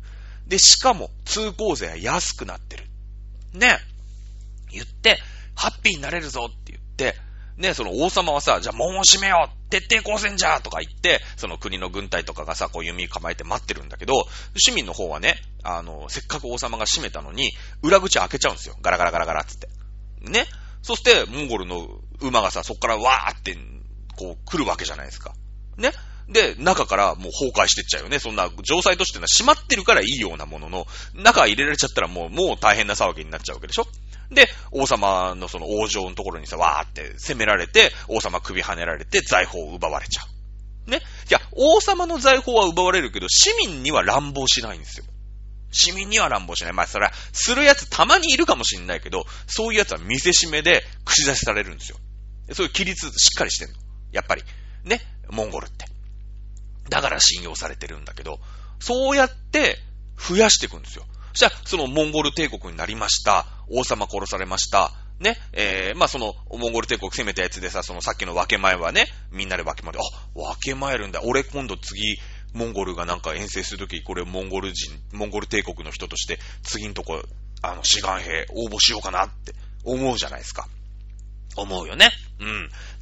で、しかも、通行税は安くなってる。ね。言って、ハッピーになれるぞって言って、ね、その王様はさ、じゃあ門を閉めよう徹底抗戦じゃとか言って、その国の軍隊とかがさ、こう弓構えて待ってるんだけど、市民の方はね、あの、せっかく王様が閉めたのに、裏口開けちゃうんですよ。ガラガラガラガラっつって。ね。そして、モンゴルの馬がさ、そっからわーって、こう来るわけじゃないですか。ね。で、中からもう崩壊してっちゃうよね。そんな、城塞としてのは閉まってるからいいようなものの、中入れられちゃったらもう、もう大変な騒ぎになっちゃうわけでしょで、王様のその王城のところにさ、わーって攻められて、王様首跳ねられて財宝を奪われちゃう。ね。いや、王様の財宝は奪われるけど、市民には乱暴しないんですよ。市民には乱暴しない。まあ、それは、する奴たまにいるかもしんないけど、そういう奴は見せしめで口出しされるんですよ。そういう規律しっかりしてんの。やっぱり。ね？モンゴルって。だから信用されてるんだけど、そうやって増やしていくんですよ。じゃあ、そのモンゴル帝国になりました。王様殺されました。ね、えー、まあ、その、モンゴル帝国攻めたやつでさ、そのさっきの分け前はね、みんなで分け前で、あ、分け前るんだ。俺今度次、モンゴルがなんか遠征するとき、これモンゴル人、モンゴル帝国の人として、次のとこ、あの、志願兵応募しようかなって思うじゃないですか。思うよね。う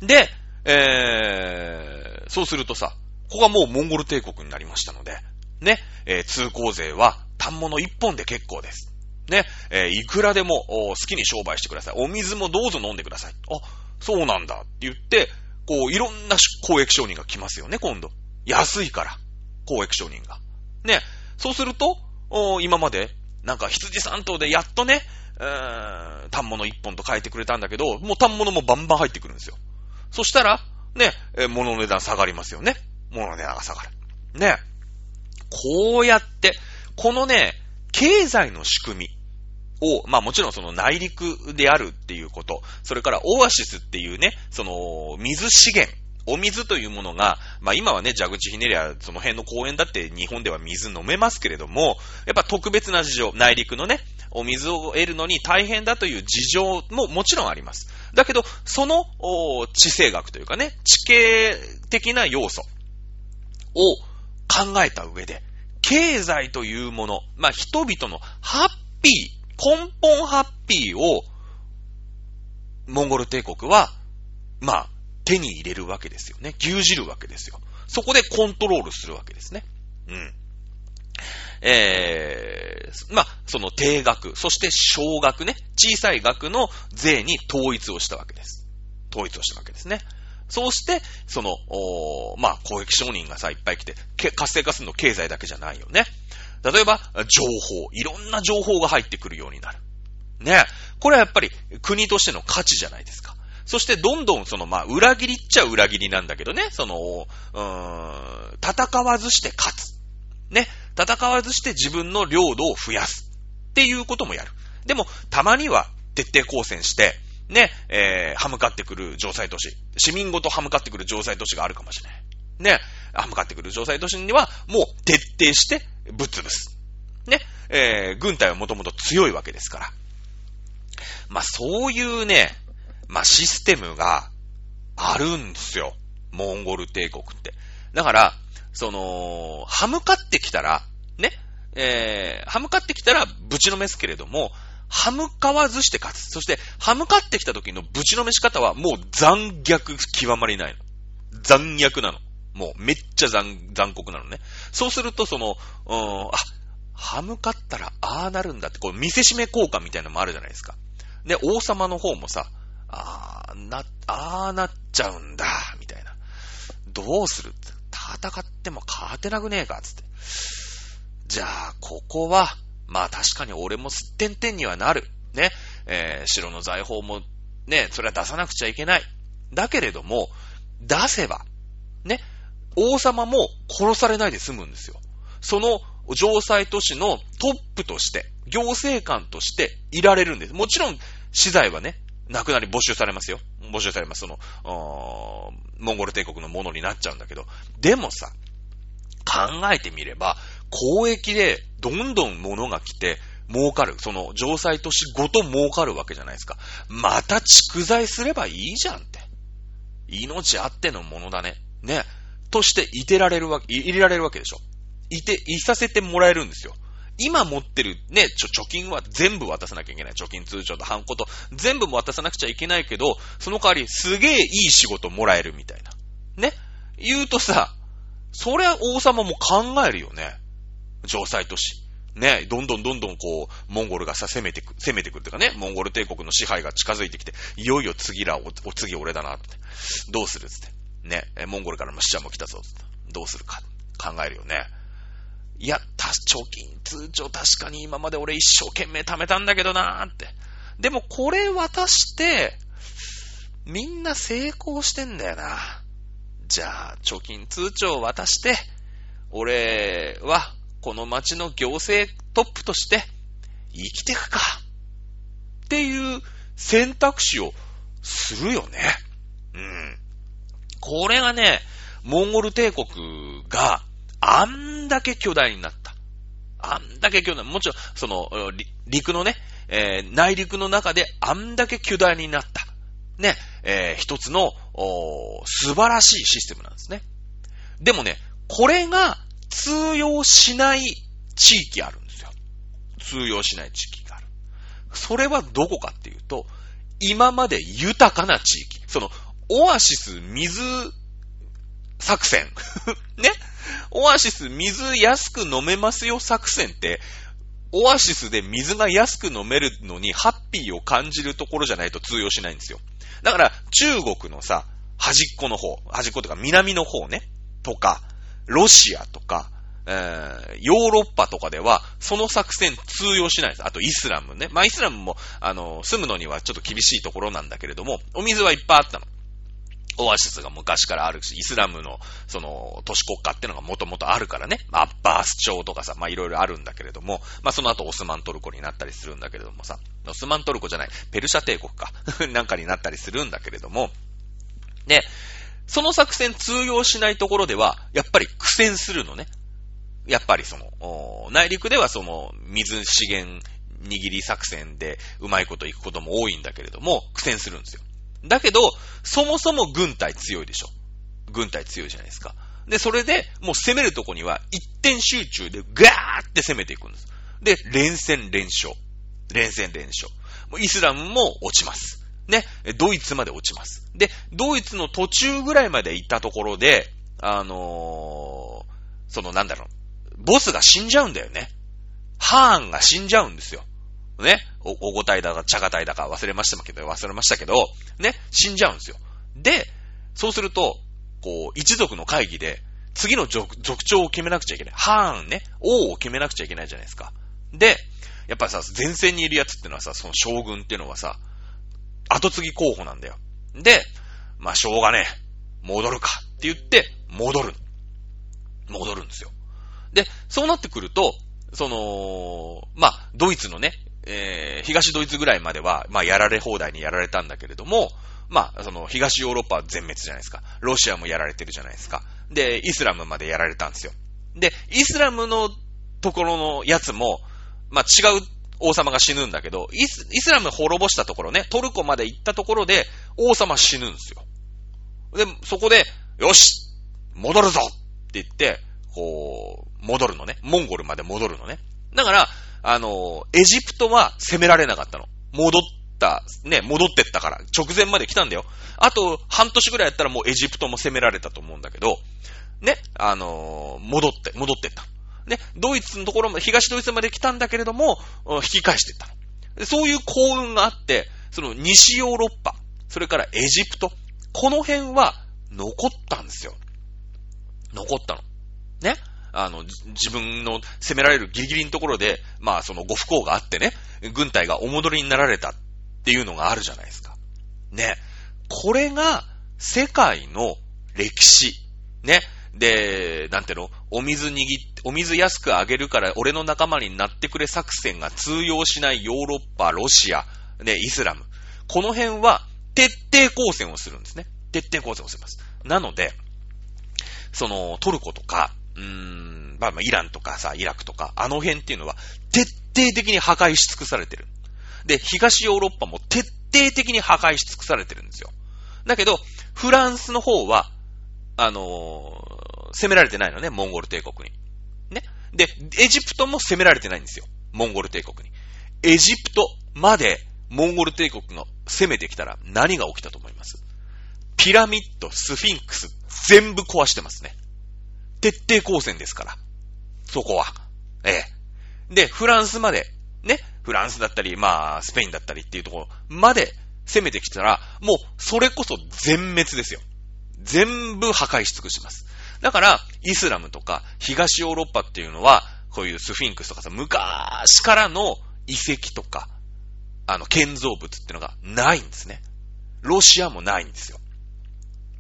ん。で、えー、そうするとさ、ここがもうモンゴル帝国になりましたので、ね、えー、通行税は単物一本で結構です。ね、えー、いくらでも好きに商売してください。お水もどうぞ飲んでください。あ、そうなんだって言って、こう、いろんな公益商人が来ますよね、今度。安いから。公益商人が。ね、そうすると、今まで、なんか羊三頭でやっとね、えーん、単物一本と変えてくれたんだけど、もう単物もバンバン入ってくるんですよ。そしたら、ね、え、物の値段下がりますよね。物の値段が下がる。ね。こうやって、このね、経済の仕組みを、まあもちろんその内陸であるっていうこと、それからオアシスっていうね、その水資源、お水というものが、まあ今はね、蛇口ひねりゃ、その辺の公園だって日本では水飲めますけれども、やっぱ特別な事情、内陸のね、お水を得るのに大変だという事情ももちろんあります。だけど、その地政学というかね、地形的な要素を考えた上で、経済というもの、まあ、人々のハッピー、根本ハッピーを、モンゴル帝国は、まあ、手に入れるわけですよね。牛耳るわけですよ。そこでコントロールするわけですね。うん。えー、まあ、その低額、そして小額ね、小さい額の税に統一をしたわけです。統一をしたわけですね。そうして、その、おまあ、公益商人がさ、いっぱい来て、活性化するの経済だけじゃないよね。例えば、情報、いろんな情報が入ってくるようになる。ね。これはやっぱり国としての価値じゃないですか。そしてどんどんその、まあ、裏切りっちゃ裏切りなんだけどね、その、うーん、戦わずして勝つ。ね。戦わずして自分の領土を増やす。っていうこともやる。でも、たまには徹底抗戦して、ね、えー、歯向かってくる城塞都市。市民ごと歯向かってくる城塞都市があるかもしれない。ね、歯向かってくる城塞都市には、もう徹底してぶっ潰す。ね、えー、軍隊はもともと強いわけですから。まあ、そういうね、まあ、システムがあるんですよ。モンゴル帝国って。だから、その、歯向かってきたら、ね、えー、歯向かってきたらぶちのめすけれども、歯向かわずして勝つ。そして、歯向かってきた時のぶちのめし方はもう残虐極まりないの。残虐なの。もうめっちゃ残、残酷なのね。そうすると、その、うん、あ、歯向かったらああなるんだって、こう見せしめ効果みたいなのもあるじゃないですか。で、王様の方もさ、ああ、な、ああなっちゃうんだ、みたいな。どうする戦っても勝てなくねえか、つって。じゃあ、ここは、まあ確かに俺もすってんてんにはなる。ね。えー、城の財宝も、ね、それは出さなくちゃいけない。だけれども、出せば、ね、王様も殺されないで済むんですよ。その城塞都市のトップとして、行政官としていられるんです。もちろん、資材はね、なくなり没収されますよ。没収されます。その、モンゴル帝国のものになっちゃうんだけど。でもさ、考えてみれば、交易でどんどん物が来て、儲かる。その、城塞都市ごと儲かるわけじゃないですか。また蓄財すればいいじゃんって。命あってのものだね。ね。としていてられるわけ、入れられるわけでしょ。いて、いさせてもらえるんですよ。今持ってるね、ちょ、貯金は全部渡さなきゃいけない。貯金通帳とハンコと全部も渡さなくちゃいけないけど、その代わりすげえいい仕事もらえるみたいな。ね？言うとさ、そりゃ王様も考えるよね。城塞都市。ね、どんどんどんどんこう、モンゴルがさ、攻めてく、攻めてくるっていうかね、モンゴル帝国の支配が近づいてきて、いよいよ次ら、お、次俺だなって。どうするつって。ね、モンゴルからも死者も来たぞって。どうするか。考えるよね。いや、た、貯金通帳確かに今まで俺一生懸命貯めたんだけどなーって。でもこれ渡して、みんな成功してんだよな。じゃあ、貯金通帳渡して、俺はこの町の行政トップとして生きてくか。っていう選択肢をするよね。うん。これがね、モンゴル帝国があんだけ巨大になった。あんだけ巨大、もちろん、その、陸のね、えー、内陸の中であんだけ巨大になった。ね、えー、一つの、素晴らしいシステムなんですね。でもね、これが通用しない地域あるんですよ。通用しない地域がある。それはどこかっていうと、今まで豊かな地域。その、オアシス水作戦。ねオアシス水安く飲めますよ作戦って、オアシスで水が安く飲めるのにハッピーを感じるところじゃないと通用しないんですよ。だから中国のさ、端っこの方、端っことか南の方ね、とか、ロシアとか、えー、ヨーロッパとかでは、その作戦通用しないです。あとイスラムね。まあイスラムも、あの、住むのにはちょっと厳しいところなんだけれども、お水はいっぱいあったの。オアシスが昔からあるし、イスラムの、その、都市国家ってのがもともとあるからね。アッバース朝とかさ、まあいろいろあるんだけれども、まあその後オスマントルコになったりするんだけれどもさ、オスマントルコじゃない、ペルシャ帝国か。なんかになったりするんだけれども、で、その作戦通用しないところでは、やっぱり苦戦するのね。やっぱりその、内陸ではその、水資源握り作戦でうまいこといくことも多いんだけれども、苦戦するんですよ。だけど、そもそも軍隊強いでしょ。軍隊強いじゃないですか。で、それで、もう攻めるとこには一点集中でガーって攻めていくんです。で、連戦連勝。連戦連勝。もうイスラムも落ちます。ね、ドイツまで落ちます。で、ドイツの途中ぐらいまで行ったところで、あのーそのなんだろう、ボスが死んじゃうんだよね。ハーンが死んじゃうんですよ。ね。お、おごたいだか、茶がたいだか忘れましたけど、忘れましたけど、ね、死んじゃうんですよ。で、そうすると、こう、一族の会議で、次の族族長を決めなくちゃいけない。ハーンね、王を決めなくちゃいけないじゃないですか。で、やっぱさ、前線にいるやつってのはさ、その将軍っていうのはさ、後継ぎ候補なんだよ。で、まあ、しょうがねえ。戻るかって言って、戻る。戻るんですよ。で、そうなってくると、その、まあ、ドイツのね、えー、東ドイツぐらいまでは、まあ、やられ放題にやられたんだけれども、まあ、その、東ヨーロッパは全滅じゃないですか。ロシアもやられてるじゃないですか。で、イスラムまでやられたんですよ。で、イスラムのところのやつも、まあ、違う王様が死ぬんだけど、イスイスラム滅ぼしたところね、トルコまで行ったところで、王様死ぬんですよ。で、そこで、よし戻るぞって言って、こう、戻るのね。モンゴルまで戻るのね。だから、あの、エジプトは攻められなかったの。戻った、ね、戻ってったから、直前まで来たんだよ。あと、半年ぐらいやったらもうエジプトも攻められたと思うんだけど、ね、あの戻って、戻ってった。ね、ドイツのところも、東ドイツまで来たんだけれども、引き返してった。そういう幸運があって、その西ヨーロッパ、それからエジプト、この辺は残ったんですよ。残ったの。ね。あの、自分の攻められるギリギリのところで、まあそのご不幸があってね、軍隊がお戻りになられたっていうのがあるじゃないですか。ね。これが世界の歴史。ね。で、なんていうの？お水握って、お水安くあげるから俺の仲間になってくれ作戦が通用しないヨーロッパ、ロシア、ね、イスラム。この辺は徹底抗戦をするんですね。徹底抗戦をします。なので、そのトルコとか、うーん、まあまあイランとかさ、イラクとか、あの辺っていうのは徹底的に破壊し尽くされてる。で、東ヨーロッパも徹底的に破壊し尽くされてるんですよ。だけど、フランスの方は、あのー攻められてないのね、モンゴル帝国に。ね。で、エジプトも攻められてないんですよ。モンゴル帝国に。エジプトまでモンゴル帝国が攻めてきたら何が起きたと思います？ピラミッド、スフィンクス、全部壊してますね。徹底抗戦ですから。そこは。ええ。で、フランスまで、ね、フランスだったり、まあ、スペインだったりっていうところまで攻めてきたら、もう、それこそ全滅ですよ。全部破壊し尽くします。だから、イスラムとか東ヨーロッパっていうのは、こういうスフィンクスとかさ、昔からの遺跡とか、あの、建造物っていうのがないんですね。ロシアもないんですよ。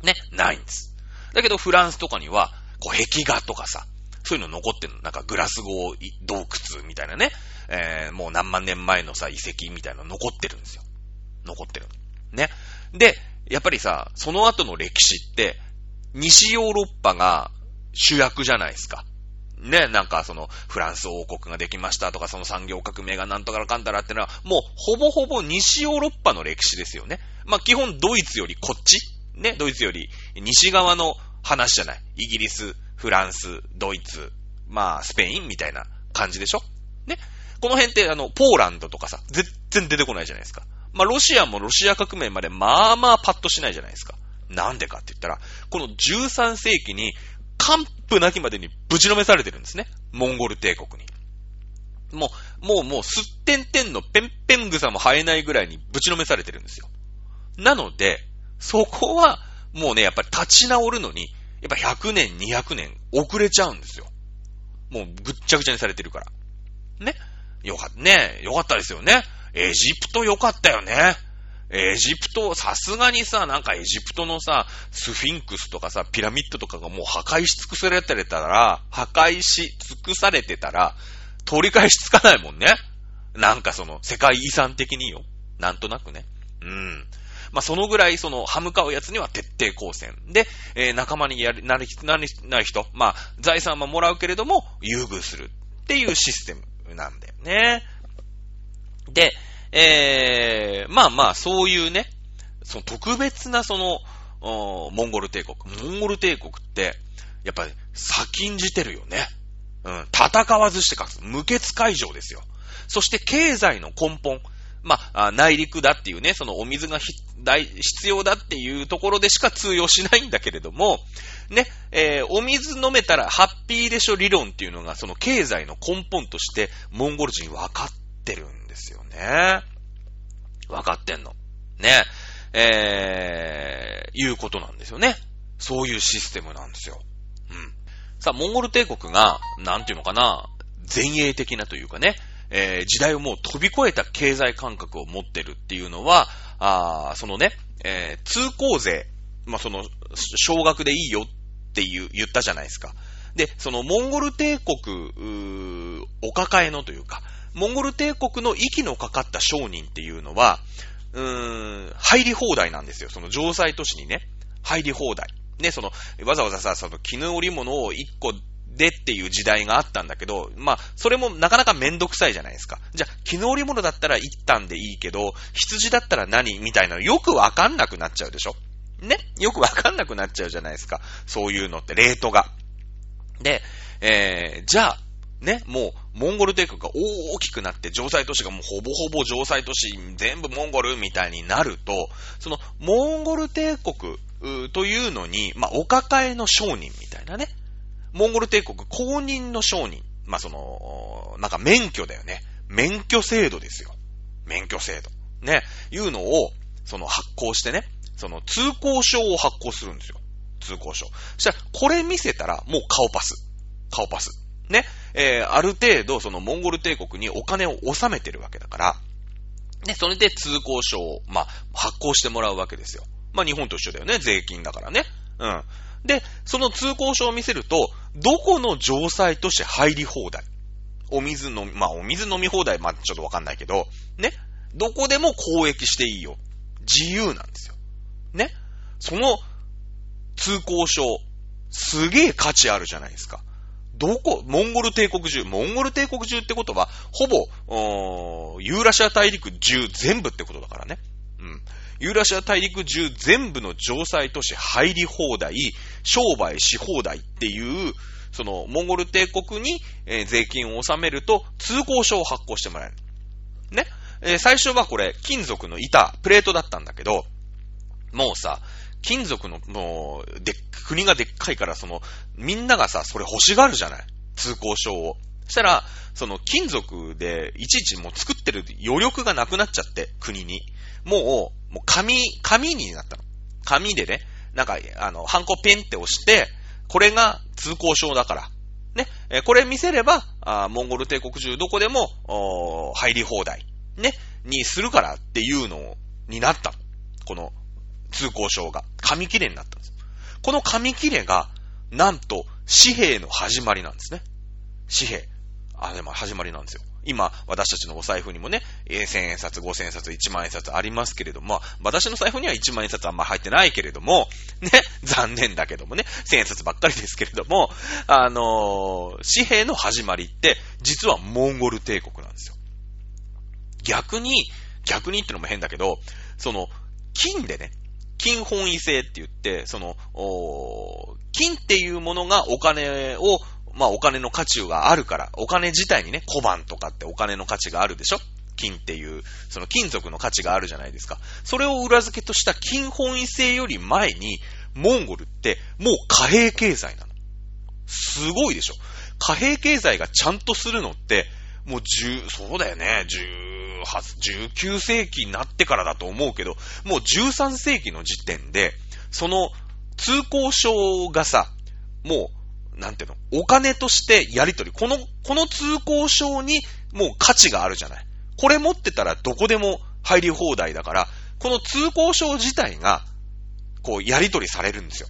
ね、ないんです。だけど、フランスとかには、こう、壁画とかさ、そういうの残ってるの。なんか、グラスゴー洞窟みたいなね、えー、もう何万年前のさ、遺跡みたいなの残ってるんですよ。残ってる。ね。で、やっぱりさ、その後の歴史って、西ヨーロッパが主役じゃないですか。ね、なんかその、フランス王国ができましたとか、その産業革命がなんとかかんだらってのは、もうほぼほぼ西ヨーロッパの歴史ですよね。まあ基本ドイツよりこっちね、ドイツより西側の話じゃない。イギリス、フランス、ドイツ、まあスペインみたいな感じでしょ？ね？この辺ってあの、ポーランドとかさ、全然出てこないじゃないですか。まあロシアもロシア革命までまあまあパッとしないじゃないですか。なんでかって言ったら、この13世紀に、完膚なきまでにぶちのめされてるんですね。モンゴル帝国に。もう、もう、もう、すってんてんのペンペン草も生えないぐらいにぶちのめされてるんですよ。なので、そこは、もうね、やっぱり立ち直るのに、やっぱ100年、200年遅れちゃうんですよ。もうぐっちゃぐちゃにされてるから。ね？よかった、ね。よかったですよね。エジプトよかったよね。エジプト、さすがにさ、なんかエジプトのさ、スフィンクスとかさ、ピラミッドとかがもう破壊し尽くされてたら、破壊し尽くされてたら、取り返しつかないもんね。なんかその、世界遺産的によ。なんとなくね。うん。まあ、そのぐらい、その、歯向かうやつには徹底抗戦。で、えー仲間にやり、なる、なる、なる人、まあ、財産はもらうけれども、優遇するっていうシステムなんだよね。で、えー、まあまあ、そういうね、その特別なその、モンゴル帝国。モンゴル帝国って、やっぱり先んじてるよね。うん、戦わずして勝つ。無血会場ですよ。そして経済の根本。まあ、内陸だっていうね、そのお水が必要だっていうところでしか通用しないんだけれども、ね、えー、お水飲めたらハッピーでしょ理論っていうのがその経済の根本としてモンゴル人分かってるんですよね。分かってんの。ね。えー、いうことなんですよね。そういうシステムなんですよ。うん。さあ、モンゴル帝国が、なんていうのかな、前衛的なというかね、えー、時代をもう飛び越えた経済感覚を持ってるっていうのは、あそのね、えー、通行税、まあ、その、少額でいいよっていう、言ったじゃないですか。で、そのモンゴル帝国、お抱えのというか、モンゴル帝国の息のかかった商人っていうのは、うーん、入り放題なんですよ。その城塞都市にね、入り放題。ね、その、わざわざさ、その絹織物を一個でっていう時代があったんだけど、まあ、それもなかなかめんどくさいじゃないですか。じゃあ、絹織物だったら一旦でいいけど、羊だったら何みたいなのよくわかんなくなっちゃうでしょね？よくわかんなくなっちゃうじゃないですか。そういうのって、レートが。で、えー、じゃあ、ね、もう、モンゴル帝国が大きくなって、城塞都市がもうほぼほぼ城塞都市、全部モンゴルみたいになると、その、モンゴル帝国というのに、まあ、お抱えの商人みたいなね、モンゴル帝国公認の商人。まあ、その、なんか免許だよね。免許制度ですよ。免許制度。ね。いうのを、その発行してね、その通行証を発行するんですよ。通行証。そしたら、これ見せたら、もう顔パス。顔パス。ね。えー、ある程度、そのモンゴル帝国にお金を納めてるわけだから、ね、それで通行証を、まあ、発行してもらうわけですよ。まあ、日本と一緒だよね。税金だからね。うん。で、その通行証を見せると、どこの城塞都市入り放題。お水飲み、まあお水飲み放題、まあちょっとわかんないけど、ね。どこでも交易していいよ。自由なんですよ。ね。その通行証、すげえ価値あるじゃないですか。どこ、モンゴル帝国中、モンゴル帝国中ってことは、ほぼ、ユーラシア大陸中全部ってことだからね。うん。ユーラシア大陸中全部の城塞都市入り放題、商売し放題っていう、その、モンゴル帝国に、税金を納めると、通行証を発行してもらえる。ね。えー、最初はこれ、金属の板、プレートだったんだけど、もうさ、金属の、もう、で、国がでっかいから、その、みんながさ、それ欲しがるじゃない？通行証を。そしたら、その金属でいちいちもう作ってる余力がなくなっちゃって、国に。もう、もう紙、紙になったの。紙でね、なんか、あの、ハンコペンって押して、これが通行証だから。ね、えこれ見せれば、あモンゴル帝国中どこでも、入り放題。ね、にするからっていうのになったの。この通行証が。紙切れになったんです。この紙切れが、なんと、紙幣の始まりなんですね。紙幣。あ、でも始まりなんですよ。今、私たちのお財布にもね、1000円札、5000円札、1万円札ありますけれども、私の財布には1万円札あんま入ってないけれども、ね、残念だけどもね、1000円札ばっかりですけれども、あのー、紙幣の始まりって、実はモンゴル帝国なんですよ。逆に、逆にってのも変だけど、その、金でね、金本位制って言って、その、金っていうものがお金をまあお金の価値があるから、お金自体にね、小判とかってお金の価値があるでしょ？金っていう、その金属の価値があるじゃないですか。それを裏付けとした金本位制より前に、モンゴルってもう貨幣経済なの。すごいでしょ？貨幣経済がちゃんとするのって、もう10、そうだよね、18、19世紀になってからだと思うけど、もう13世紀の時点で、その通行証がさ、もうなんていうの、お金としてやり取り。この、この通行証にもう価値があるじゃない。これ持ってたらどこでも入り放題だから、この通行証自体が、こう、やり取りされるんですよ。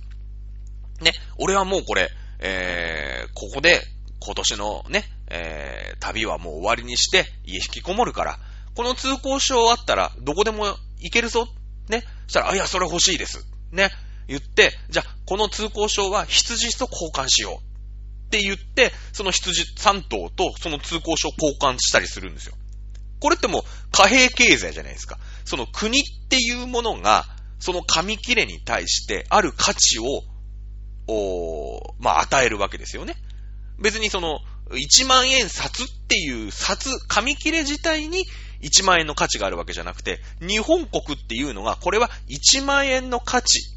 ね、俺はもうこれ、えー、ここで、今年のね、えー、旅はもう終わりにして、家引きこもるから、この通行証あったら、どこでも行けるぞ。ね。そしたら、あ、いや、それ欲しいです。ね。言って、じゃあ、この通行証は羊と交換しよう。って言って、その羊3頭とその通行証交換したりするんですよ。これってもう貨幣経済じゃないですか。その国っていうものが、その紙切れに対してある価値を、おまあ、与えるわけですよね。別にその、1万円札っていう札、紙切れ自体に1万円の価値があるわけじゃなくて、日本国っていうのが、これは1万円の価値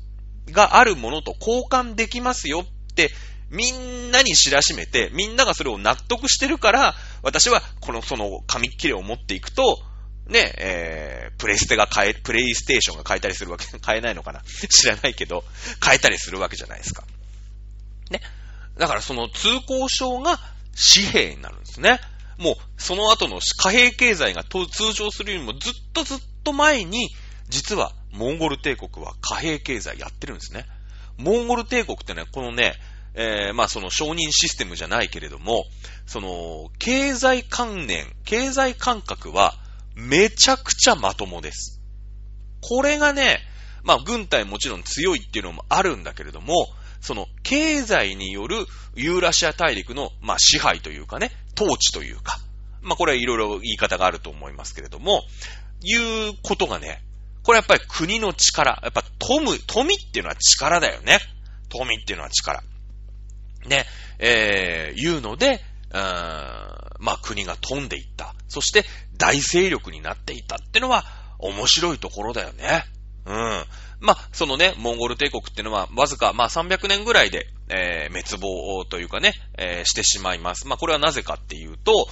があるものと交換できますよって、みんなに知らしめて、みんながそれを納得してるから、私はこのその紙切れを持っていくと、ね、えー、プレステが買え、プレイステーションが買えたりするわけ、買えないのかな？知らないけど、買えたりするわけじゃないですか。ね。だからその通行証が紙幣になるんですね。もう、その後の貨幣経済が通常するよりもずっとずっと前に、実はモンゴル帝国は貨幣経済やってるんですね。モンゴル帝国ってね、このね、えー、まあその承認システムじゃないけれども、その、経済関連、経済感覚はめちゃくちゃまともです。これがね、まあ軍隊もちろん強いっていうのもあるんだけれども、その経済によるユーラシア大陸の、まあ支配というかね、統治というか、まあこれはいろいろ言い方があると思いますけれども、いうことがね、これやっぱり国の力、やっぱ富、富っていうのは力だよね。富っていうのは力。ね、えー、いうので、うーんまあ国が飛んでいった。そして大勢力になっていったってのは面白いところだよね。うん。まあ、そのね、モンゴル帝国っていうのは、わずか、まあ、300年ぐらいで、えー、滅亡というかね、えー、してしまいます。まあ、これはなぜかっていうと、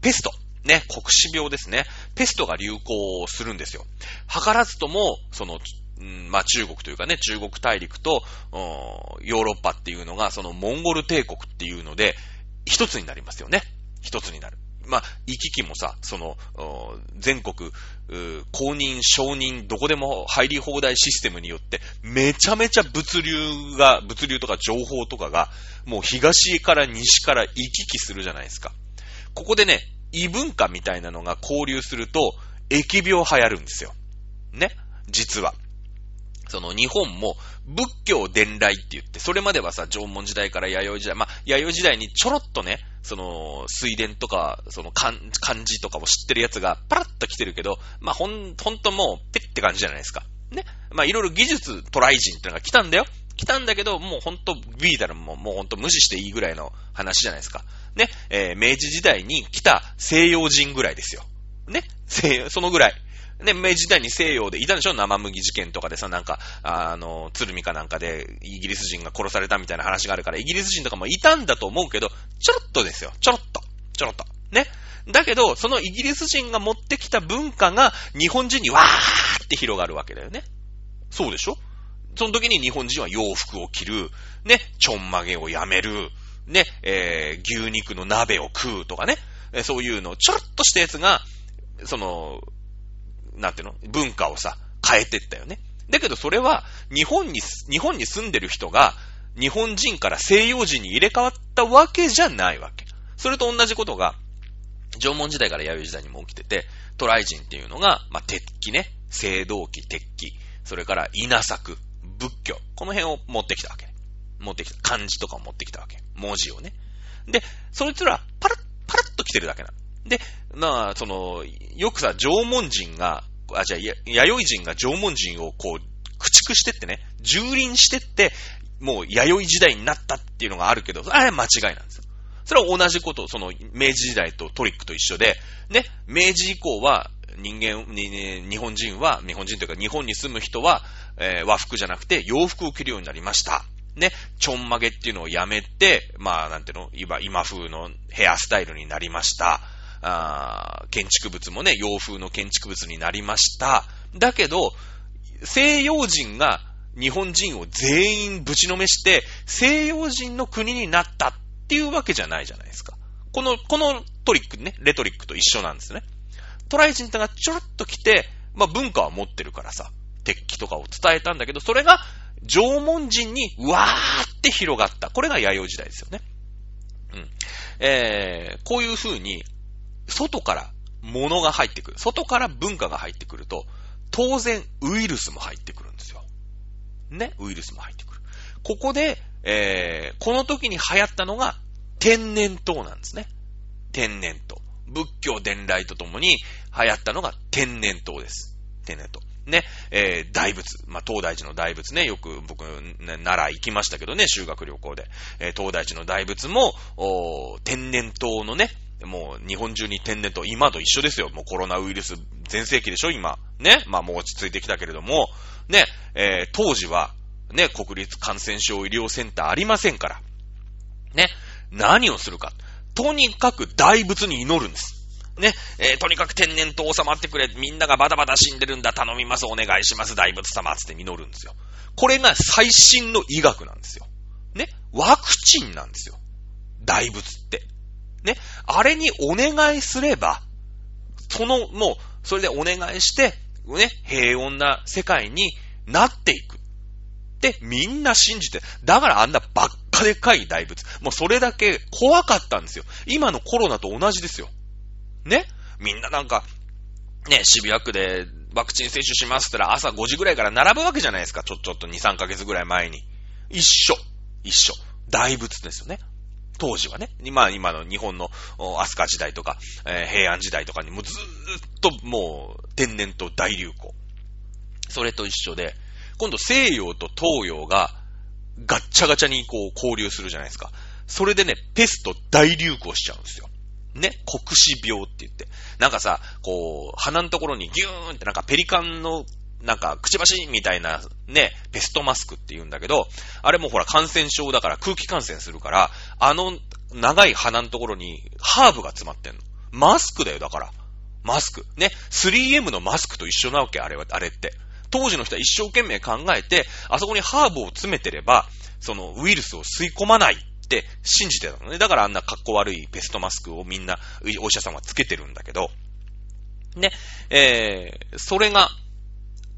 ペスト。ね、黒死病ですね。ペストが流行するんですよ。図らずとも、その、まあ、中国というかね、中国大陸と、ヨーロッパっていうのが、そのモンゴル帝国っていうので、一つになりますよね。一つになる。まあ、行き来もさ、その、全国、公認、承認、どこでも入り放題システムによって、めちゃめちゃ物流が、物流とか情報とかが、もう東から西から行き来するじゃないですか。ここでね、異文化みたいなのが交流すると、疫病流行るんですよ。ね？実は。その日本も仏教伝来って言って、それまではさ、縄文時代から弥生時代、まあ、弥生時代にちょろっとね、その、水田とか、その漢字とかを知ってるやつがパラッと来てるけど、まあ、ほん、ほんともう、ペッって感じじゃないですか。ね？まあ、いろいろ技術トライ人ってのが来たんだよ。来たんだけど、もうほんと、ビーダルももうほんと無視していいぐらいの話じゃないですか。ね。えー、明治時代に来た西洋人ぐらいですよ。ね。西そのぐらい。ね、明治時代に西洋でいたでしょ？生麦事件とかでさ、なんか、あの、鶴見かなんかでイギリス人が殺されたみたいな話があるから、イギリス人とかもいたんだと思うけど、ちょろっとですよ。ちょろっと。ちょろっと。ね。だけど、そのイギリス人が持ってきた文化が日本人にわーって広がるわけだよね。そうでしょ？その時に日本人は洋服を着る、ね、ちょんまげをやめる、ね、えー、牛肉の鍋を食うとかね、そういうのを、ちょろっとしたやつが、その、なんていうの？文化をさ、変えてったよね。だけどそれは、日本に、日本に住んでる人が、日本人から西洋人に入れ替わったわけじゃないわけ。それと同じことが、縄文時代から弥生時代にも起きてて、渡来人っていうのが、まあ、鉄器ね、青銅器、鉄器、それから稲作、仏教、この辺を持ってきたわけ。持ってきた。漢字とかを持ってきたわけ。文字をね。で、そいつら、パラッ、パラッと来てるだけなの。で、まあ、その、よくさ、縄文人が、あ、じゃあ、弥生人が縄文人をこう、駆逐してってね、蹂躙してって、もう弥生時代になったっていうのがあるけど、あれ間違いなんですよ。それは同じこと、その、明治時代とトリックと一緒で、ね、明治以降は、人間に、日本人は、日本人というか日本に住む人は、えー、和服じゃなくて洋服を着るようになりました。ね、ちょんまげっていうのをやめて、まあ、なんていうの？今、今風のヘアスタイルになりました。あ建築物もね、洋風の建築物になりました。だけど、西洋人が日本人を全員ぶちのめして、西洋人の国になったっていうわけじゃないじゃないですか。この、このトリックね、レトリックと一緒なんですね。トライ人ってのがちょろっと来て、まあ文化は持ってるからさ、鉄器とかを伝えたんだけど、それが縄文人にわーって広がった。これが弥生時代ですよね。うん。えー、こういう風に外から物が入ってくる。外から文化が入ってくると、当然ウイルスも入ってくるんですよ。ね、ウイルスも入ってくる。ここで、えー、この時に流行ったのが天然痘なんですね。天然痘。仏教伝来とともに流行ったのが天然痘です。天然痘。ね、えー、大仏。まあ、東大寺の大仏ね、よく僕、ね、奈良行きましたけどね、修学旅行で。えー、東大寺の大仏も、お天然痘のね、もう日本中に天然と、今と一緒ですよ。もうコロナウイルス全盛期でしょ、今。ね。まあもう落ち着いてきたけれども、ね、えー、当時は、ね、国立感染症医療センターありませんから。ね。何をするか。とにかく大仏に祈るんです。ね、えー、とにかく天然と収まってくれ。みんながバタバタ死んでるんだ。頼みます。お願いします。大仏様。つって祈るんですよ。これが最新の医学なんですよ。ね。ワクチンなんですよ。大仏って。ね。あれにお願いすれば、その、もう、それでお願いして、ね、平穏な世界になっていく。で、みんな信じて、だからあんなばっかでかい大仏。もうそれだけ怖かったんですよ。今のコロナと同じですよ。ねみんななんか、ね、渋谷区でワクチン接種しますったら朝5時ぐらいから並ぶわけじゃないですか。ちょ、ちょっと2、3ヶ月ぐらい前に。一緒。一緒。大仏ですよね。当時はね。今、今の日本の飛鳥時代とか、えー、平安時代とかにもずーっともう天然と大流行。それと一緒で、今度西洋と東洋がガッチャガチャにこう交流するじゃないですか。それでね、ペスト大流行しちゃうんですよ。ね、国死病って言って。なんかさ、こう、鼻のところにギューンってなんかペリカンの、なんか、くちばしみたいな、ね、ペストマスクって言うんだけど、あれもほら感染症だから空気感染するから、あの長い鼻のところにハーブが詰まってんの。マスクだよ、だから。マスク。ね、3M のマスクと一緒なわけ、あれは、あれって。当時の人は一生懸命考えて、あそこにハーブを詰めてれば、そのウイルスを吸い込まないって信じてたのね。だからあんな格好悪いペストマスクをみんな、お医者さんはつけてるんだけど、ね、えー、それが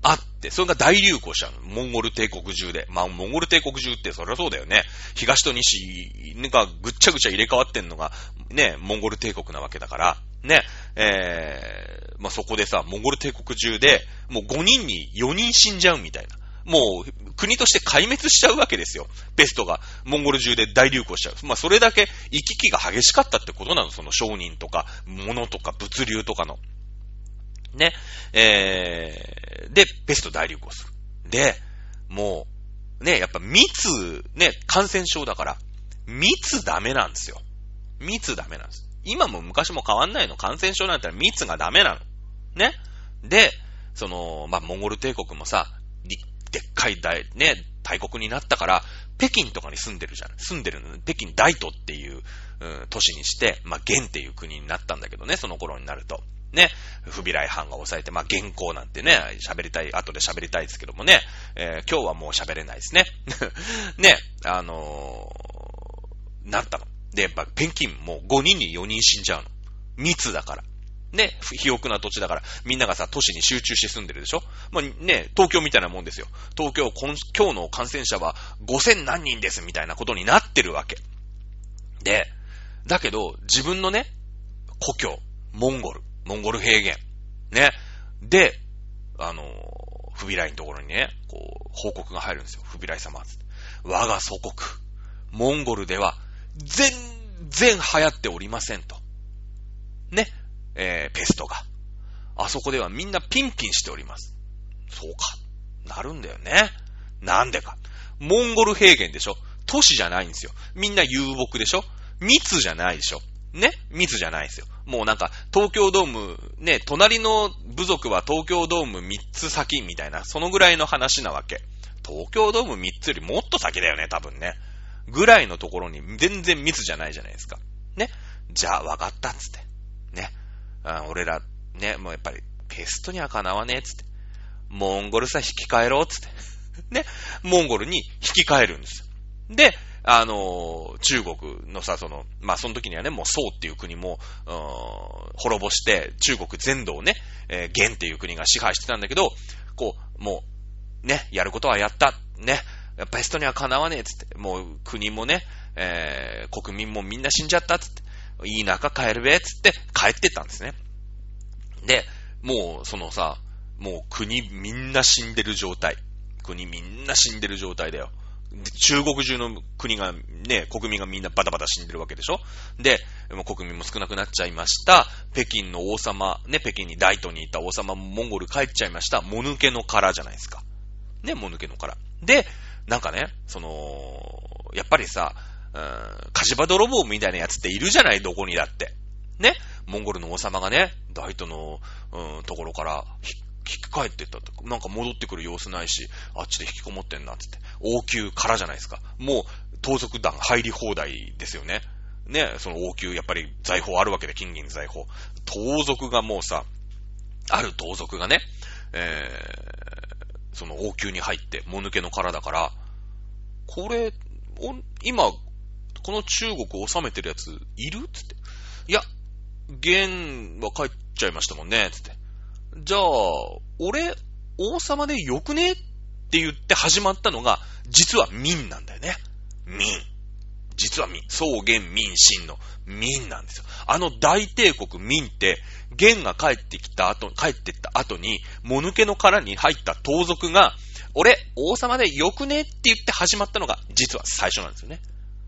あって、それが大流行しちゃうの。モンゴル帝国中で。まあ、モンゴル帝国中ってそりゃそうだよね。東と西がぐっちゃぐちゃ入れ替わってんのが、ね、モンゴル帝国なわけだから、ね、えー、まあ、そこでさ、モンゴル帝国中で、もう5人に4人死んじゃうみたいな。もう、国として壊滅しちゃうわけですよ。ペストが、モンゴル中で大流行しちゃう。まあ、それだけ行き来が激しかったってことなの。その商人とか、物とか物流とかの。ね。えー、で、ペスト大流行する。で、もう、ね、やっぱ密、ね、感染症だから、密ダメなんですよ。密ダメなんです。今も昔も変わんないの。感染症なんて密がダメなの。ね。で、その、まあ、モンゴル帝国もさ、でっかい大、ね、大国になったから、北京とかに住んでるじゃん。住んでるの、北京大都っていう、うん、都市にして、まあ、元っていう国になったんだけどね、その頃になると。ね、不備来藩が抑えて、まあ、原稿なんてね、喋りたい、後で喋りたいですけどもね、えー、今日はもう喋れないですね。ね、あのー、なったの。で、やっぱ、ペンキンもう5人に4人死んじゃうの。密だから。ね、肥沃な土地だから、みんながさ、都市に集中して住んでるでしょ？まあ、ね、東京みたいなもんですよ。東京、今日の感染者は5000何人ですみたいなことになってるわけ。で、だけど、自分のね、故郷、モンゴル、モンゴル平原、ね、で、あの、不備来のところにね、こう、報告が入るんですよ。不備来様。我が祖国、モンゴルでは、全然流行っておりませんと。ね。えー、ペストが。あそこではみんなピンピンしております。そうか。なるんだよね。なんでか。モンゴル平原でしょ都市じゃないんですよ。みんな遊牧でしょ密じゃないでしょね？密じゃないですよ。もうなんか、東京ドーム、ね、隣の部族は東京ドーム3つ先みたいな、そのぐらいの話なわけ。東京ドーム3つよりもっと先だよね、多分ね。ぐらいのところに全然密じゃないじゃないですか。ね？じゃあ、わかったっつって。あ俺ら、ね、もうやっぱり、ペストにはかなわねえ、つって。モンゴルさ、引き換えろ、つって。ね、モンゴルに引き換えるんですよ。で、あのー、中国のさ、その、まあ、その時にはね、もう宋っていう国も、滅ぼして、中国全土をね、えー、元っていう国が支配してたんだけど、こう、もう、ね、やることはやった。ね、ペストにはかなわねえ、つって。もう、国もね、えー、国民もみんな死んじゃった、つって。いい中帰るべ、つって帰ってったんですね。で、もう、そのさ、もう国みんな死んでる状態。国みんな死んでる状態だよ。中国中の国が、ね、国民がみんなバタバタ死んでるわけでしょで、もう国民も少なくなっちゃいました。北京の王様、ね、北京に大都にいた王様もモンゴル帰っちゃいました。もぬけの殻じゃないですか。ね、もぬけの殻。で、なんかね、その、やっぱりさ、うん、火事場泥棒みたいなやつっているじゃない、どこにだって。ね、モンゴルの王様がね、大都の、うん、ところから引き返ってったって、なんか戻ってくる様子ないし、あっちで引きこもってんな、つって。王宮からじゃないですか。もう、盗賊団入り放題ですよね。ね、その王宮、やっぱり財宝あるわけで、金銀財宝。盗賊がもうさ、ある盗賊がね、えー、その王宮に入って、もぬけの殻だから、これ、今、この中国を治めてるやつ、いる？つって。いや、元は帰っちゃいましたもんね、つって。じゃあ、俺、王様でよくね？って言って始まったのが、実は民なんだよね。民。実は民。草原民心の民なんですよ。あの大帝国民って、元が帰ってきた後、帰ってった後に、もぬけの殻に入った盗賊が、俺、王様でよくね？って言って始まったのが、実は最初なんですよね。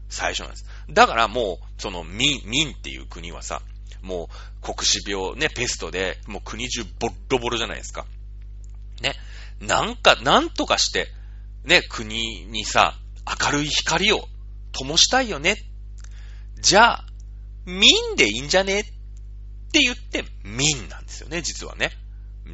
最初なんです。だからもう、その民、民っていう国はさ、もう国死病、ね、ペストで、もう国中ボッロボロじゃないですか。ね。なんか、なんとかして、ね、国にさ、明るい光を灯したいよね。じゃあ、民でいいんじゃねって言って、民なんですよね、実はね。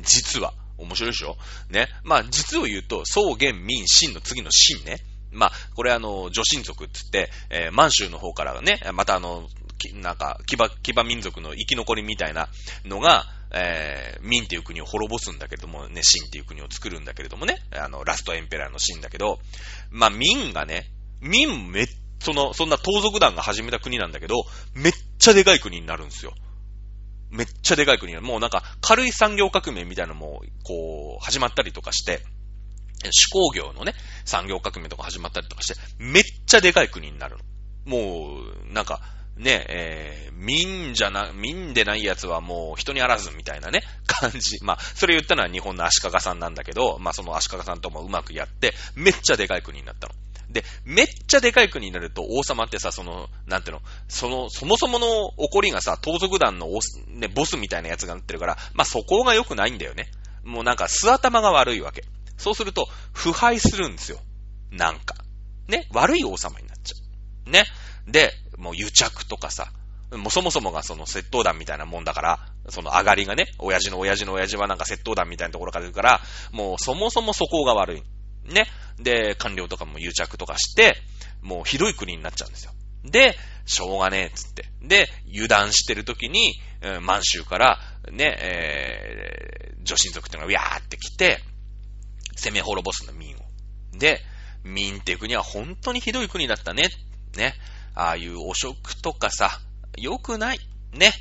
実は。面白いでしょね。まあ、実を言うと、草原民真の次の真ね。まあ、これあの、女神族って言って、えー、満州の方からね、またあの、なんか、騎馬、騎馬民族の生き残りみたいなのが、えー、民っていう国を滅ぼすんだけれどもね、秦っていう国を作るんだけれどもね、あの、ラストエンペラーの秦だけど、まあ、民がね、民め、その、そんな盗賊団が始めた国なんだけど、めっちゃでかい国になるんですよ。めっちゃでかい国になる。もうなんか、軽い産業革命みたいなのも、こう、始まったりとかして、手工業のね、産業革命とか始まったりとかして、めっちゃでかい国になるの。もう、なんか、ね、えー、民じゃな、民でないやつはもう人にあらずみたいなね、感じ。まあ、それ言ったのは日本の足利さんなんだけど、まあその足利さんともうまくやって、めっちゃでかい国になったの。で、めっちゃでかい国になると王様ってさ、その、なんていうの、その、そもそもの起こりがさ、盗賊団のね、ボスみたいなやつがなってるから、まあそこが良くないんだよね。もうなんか素頭が悪いわけ。そうすると、腐敗するんですよ。なんか。ね、悪い王様になっちゃう。ね。で、もう癒着とかさ、もうそもそもがその窃盗団みたいなもんだから、その上がりがね、親父の親父の親父はなんか窃盗団みたいなところから出るから、もうそもそも素行が悪い。ね。で、官僚とかも癒着とかして、もうひどい国になっちゃうんですよ。で、しょうがねえっ、つって。で、油断してる時に、満州から、ね、えー、女神族っていうのがウィーって来て、攻め滅ぼすの、民を。で、民っていう国は本当にひどい国だったね。ね。ああいう汚職とかさ、良くない。ね。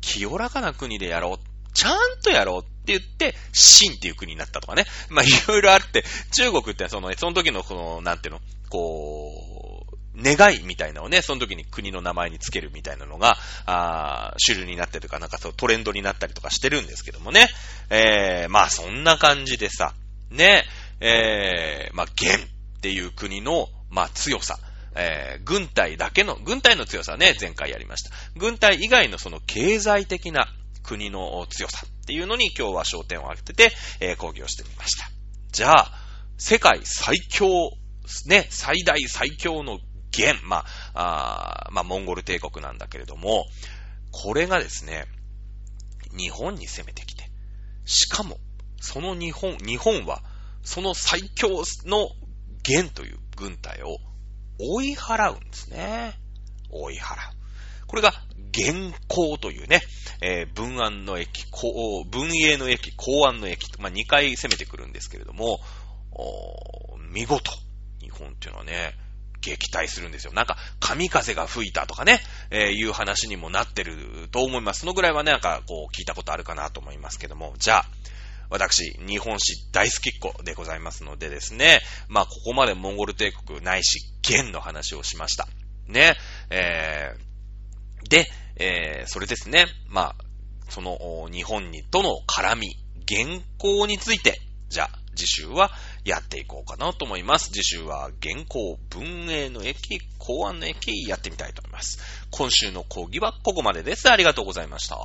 清らかな国でやろう。ちゃんとやろうって言って、秦っていう国になったとかね。まあ、いろいろあって、中国ってその、ね、その時のこの、なんていうの、こう、願いみたいなのをね、その時に国の名前につけるみたいなのが、ああ主流になってるか、なんかそうトレンドになったりとかしてるんですけどもね。えー、まあそんな感じでさ、ね、えー、まあ、元っていう国の、まあ強さ。えー、軍隊だけの、軍隊の強さね、前回やりました。軍隊以外のその経済的な国の強さっていうのに今日は焦点を当てて、えー、講義をしてみました。じゃあ、世界最強、ね、最大最強の元、まあ、あまあ、モンゴル帝国なんだけれども、これがですね、日本に攻めてきて、しかも、その日本、日本は、その最強の元という軍隊を追い払うんですね。追い払う。これが、元寇というね、えー、文安の駅、文英の駅、公安の駅、まあ、2回攻めてくるんですけれども、見事、日本っていうのはね、撃退するんですよ。なんか、神風が吹いたとかね、えー、いう話にもなってると思います。そのぐらいはね、なんか、こう、聞いたことあるかなと思いますけども、じゃあ、私、日本史大好きっ子でございますのでですね、まあ、ここまでモンゴル帝国ないし、元の話をしました。ね、えー、で、えー、それですね、まあ、その、日本にとの絡み、原稿について、じゃあ、次週はやっていこうかなと思います。次週は原稿、文英の駅、公安の駅やってみたいと思います。今週の講義はここまでです。ありがとうございました。